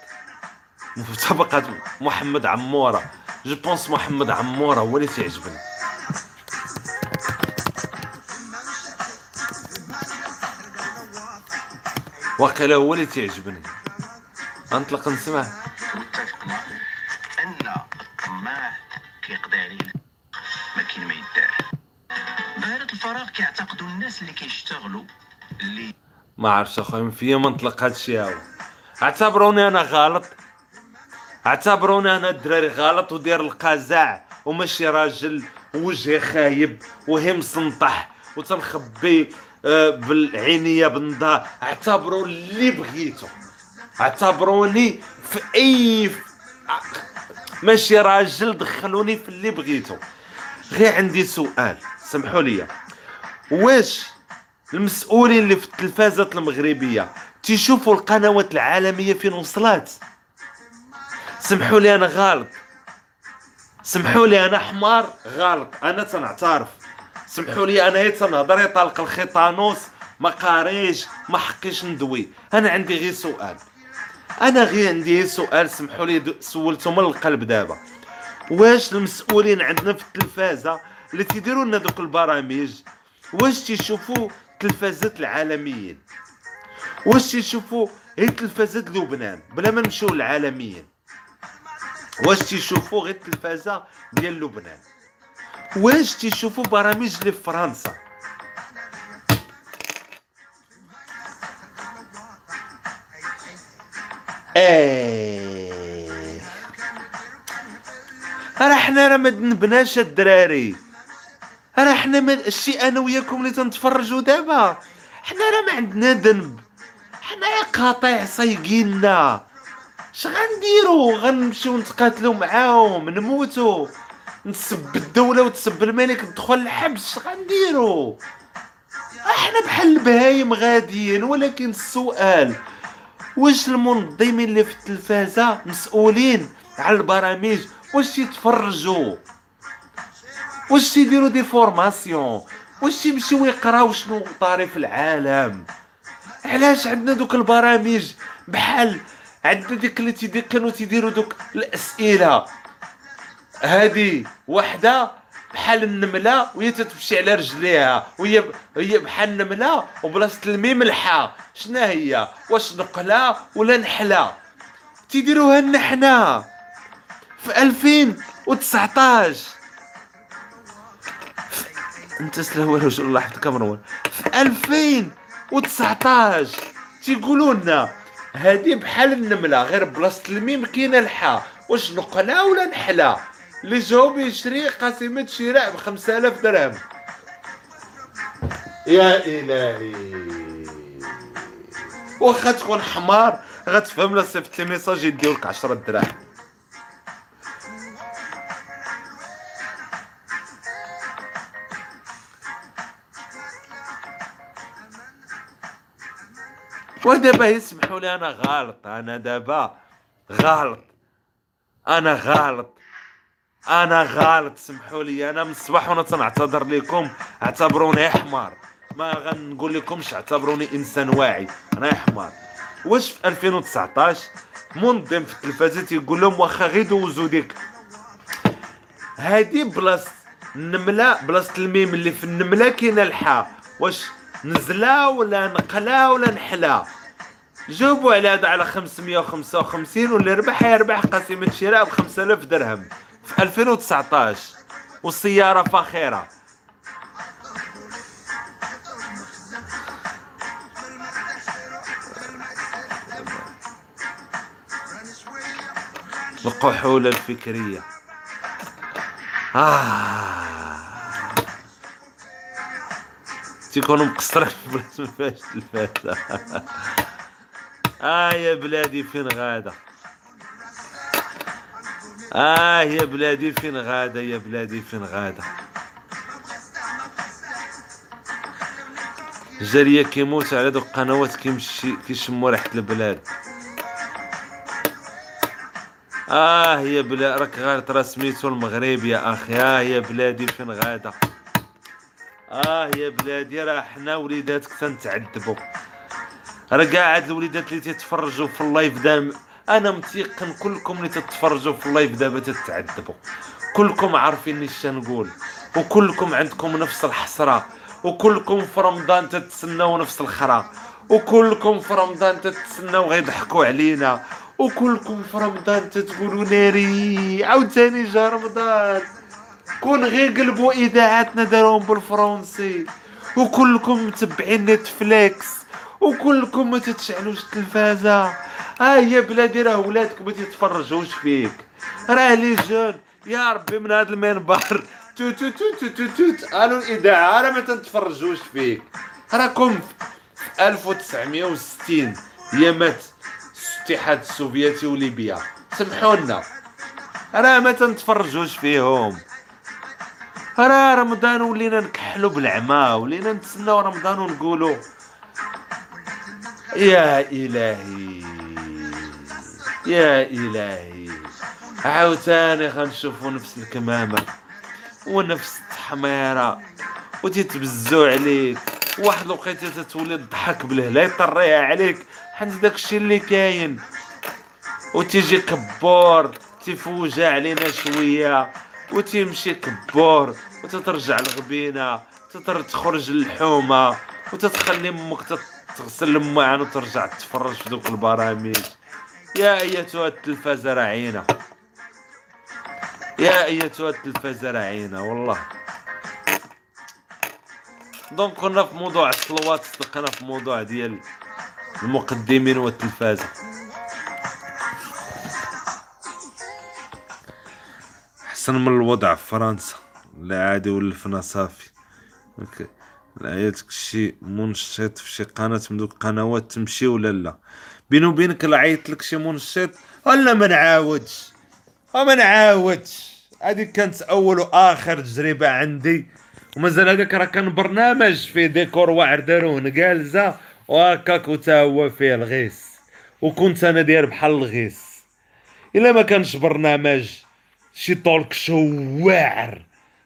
مسابقة محمد عمورة. جو بونس محمد عمورة هو اللي تيعجبني واقيلا هو اللي تيعجبني أنطلق نسمع. إن ما كيقضي عليه ما كاين ما ظاهرة الفراغ كيعتقدوا الناس اللي كيشتغلوا. اللي ما عرفتش أخويا من فيا منطلق هادشي هاو. اعتبروني أنا غلط؟ اعتبروني أنا الدراري غلط ودير القزع وماشي راجل وجهي خايب وهي مسنطح وتنخبي آه، بالعينية بالنظار اعتبروا اللي بغيتو. اعتبروني في أي ماشي راجل دخلوني في اللي بغيتو. غير عندي سؤال. سمحوا لي. واش المسؤولين اللي في التلفازات المغربية تيشوفوا القنوات العالمية فين وصلت سمحوا لي أنا غلط سمحوا لي أنا حمار غلط أنا تنعترف. سمحوا لي أنا هي تنهضر يطلق الخيطانوس ما قاريش ما حقيش ندوي. أنا عندي غير سؤال. أنا غير عندي سؤال سمحوا لي سولته من القلب دابا. واش المسؤولين عندنا في التلفازة اللي تيديروا لنا دوك البرامج واش تيشوفوا التلفازات العالميين؟ واش تيشوفوا غير تلفازات لبنان بلا ما نمشيو للعالميين؟ واش تيشوفوا غير التلفازه ديال لبنان؟ واش تيشوفوا برامج اللي فرنسا إيه. راه حنا راه ما الدراري. راه حنا ما الشيء أنا وياكم اللي تنتفرجوا دابا. حنا راه ما عندنا ذنب. حنا قاطع صايقيننا اش غنديرو؟ غنمشيو نتقاتلو معاهم نموتو. نسب الدولة وتسب الملك ندخل الحبس. اش غنديرو؟ إحنا بحال البهايم غاديين. ولكن السؤال واش المنظمين اللي في التلفازة مسؤولين على البرامج؟ واش يتفرجوا؟ واش يديروا des formations؟ واش يمشيو يقراو شنو طاري في العالم؟ علاش عندنا دوك البرامج بحال عندنا ديك اللي تيدير كانوا تيديروا دوك الأسئلة؟ هذه وحدة بحال النملة وهي تتمشي على رجليها وهي هي بحال النملة وبلاصة الميم الحا شنا هي؟ واش نقلة ولا نحلة؟ تيديروها لنا حنا. في 2019 انت وجه الله يحفظك يا مروان. في 2019 تيقولوا لنا هذه بحال النملة غير بلاصة الميم كاينة الحا واش نقلها ولا نحلا اللي جاوب يشري قسيمة شراء ب 5000 درهم. يا إلهي. واخا تكون حمار غتفهم لا صيفط لي ميساج يديولك 10 دراهم. ودابا يسمحوا لي؟ أنا غلط أنا دابا غلط. أنا غلط. أنا غلط. سمحوا لي أنا من الصباح وأنا تنعتذر لكم. اعتبروني حمار ما غنقول لكمش اعتبروني إنسان واعي. أنا حمار واش في 2019 منظم في التلفازه تيقول لهم واخا غير دوزو ديك. هادي بلاصة النملة بلاصة الميم اللي في النملة كاينة الحاء واش نزلا ولا نقلا ولا نحلا. جاوبوا على هذا على 555 واللي ربح يربح قسيمة شراء ب 5000 درهم في 2019 والسيارة فاخرة. القحولة الفكرية. آه. تيكونوا مقصرين في بلاصة ما فيهاش تلفازة آه يا بلادي فين غادة؟ آه يا بلادي فين غادة؟ يا بلادي فين غادة؟ جارية كيموت على دوك القنوات كيمشي كيشموا ريحة البلاد. آه يا بلا راك غالط راه سميتو المغرب يا أخي. آه يا بلادي فين غادة؟ آه يا بلادي راه حنا وليداتك تنتعذبوا. راه كاع هاد الوليدات اللي تيتفرجوا في ال live دابا أنا متيقن كلكم اللي تتفرجوا في ال live دابا تتعذبوا. كلكم عارفين اش نقول وكلكم عندكم نفس الحسرة وكلكم في رمضان تتسناو نفس الخرا وكلكم في رمضان تتسناو غيضحكوا علينا وكلكم في رمضان تتقولوا ناري عاوتاني جا رمضان. كون غير قلبوا إذاعاتنا داروهم بالفرنسي. وكلكم متبعين Netflix. وكلكم ما تتشعلوش التلفازة. ها هي بلادي راه ولادك ما تيتفرجوش فيك. راه les jeunes. يا ربي من هذا المنبر. تو تو تو تو تو تو قالوا الإذاعة راه ما تتفرجوش فيك. راكم في 1960 هي مات الاتحاد السوفيتي وليبيا. سمحوا لنا. راه ما تنتفرجوش فيهم. راه رمضان ولينا نكحلوا بالعمى ولينا نتسناو رمضان ونقولوا يا إلهي يا إلهي عاوتاني غنشوفوا نفس الكمامة ونفس التحميرة وتيتبزو عليك واحد الوقيتة تتولي تضحك بالهلا يطريها عليك حيت داكشي اللي كاين. وتيجي كبور تيفوجا علينا شوية وتيمشي كبور وتترجع الغبينه تتر تخرج الحومه وتتخلي أمك تغسل المعان وترجع تفرج في دوك البرامج. يا أيتها التلفازة رعينة. يا أيتها التلفازة رعينة والله. دونك كنا في موضوع الصلوات صدقنا في موضوع ديال المقدمين والتلفازة. أحسن من الوضع في فرنسا. لا عادي ولفنا صافي عيطك شي منشط في شي قناة من دوك القنوات تمشي ولا لا؟ بيني وبينك عيط لك شي منشط. ولا ما نعاودش. وما نعاودش. هذه كانت أول وآخر تجربة عندي. ومازال هذاك راه كان برنامج فيه ديكور واعر داروه نقالزة. وهكاك وتا هو فيه الغيس. وكنت أنا داير بحال الغيس. إلا ما كانش برنامج. شي طولك شو واعر.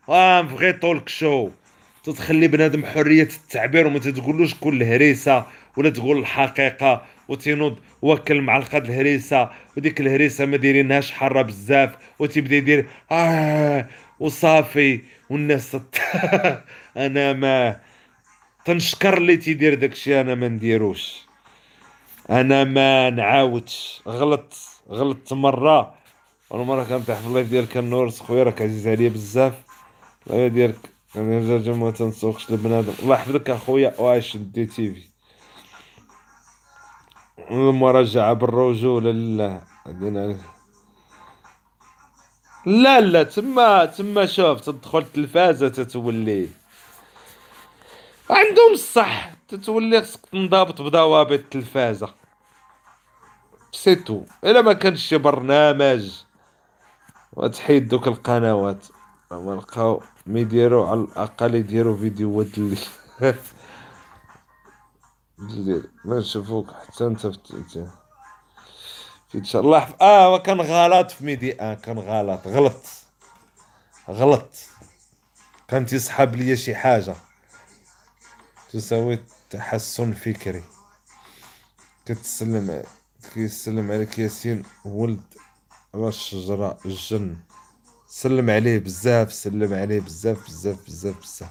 آه بغي طولك شو تتخلي بنادم حرية التعبير وما تتقولوش كل هريسة ولا تقول الحقيقة وتنوض وكل معلقة الهريسة. وديك الهريسة ما دايرينهاش حارة بزاف وتبدأ يدير آه وصافي والناس. أنا ما تنشكر اللي تيدير داكشي أنا ما نديروش. أنا ما نعاودش. غلط غلطت مرة. أنا مرة كنطيح في اللايف ديالك النور خويا؟ راك عزيز عليا بزاف. اللايف ديالك أنا رجع ما تنسوقش لبنادم الله يحفظك اخويا وعايش دي تي في. المراجعة بالرجولة لله عندنا لا لا تما تما شوف تدخل التلفازة تتولي. عندهم الصح تتولي خصك تنضبط بضوابط التلفازة. c'est tout إلا ما كانش شي برنامج. وتحيد دوك القنوات. ما لقاو ما يديروا على الأقل يديروا فيديوهات اللي الليل ما نشوفوك حتى أنت في إن شاء الله. آه كان غلط في Medi. آه كان غلط. غلط. غلط. كان تيسحب لي شي حاجة. تساوي تحسن فكري. كتسلم كيسلم عليك ياسين ولد. على الشجرة الجن سلم عليه بزاف سلم عليه بزاف بزاف بزاف بزاف.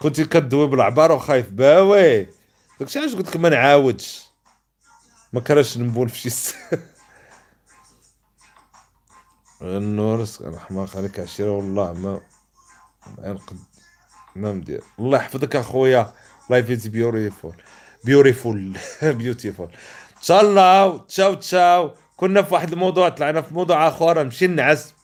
كنتي كدوي بالعبارة وخايف باوي داكشي علاش قلت لك ما نعاودش؟ ما كرهش نبون في شي. النور رحمة عليك عشيرة والله ما ما نقد ما مدير الله يحفظك اخويا لايف از بيوتيفول بيوتيفول بيوتيفول ان تشاو تشاو. كنا في واحد الموضوع طلعنا في موضوع آخر نمشي نعس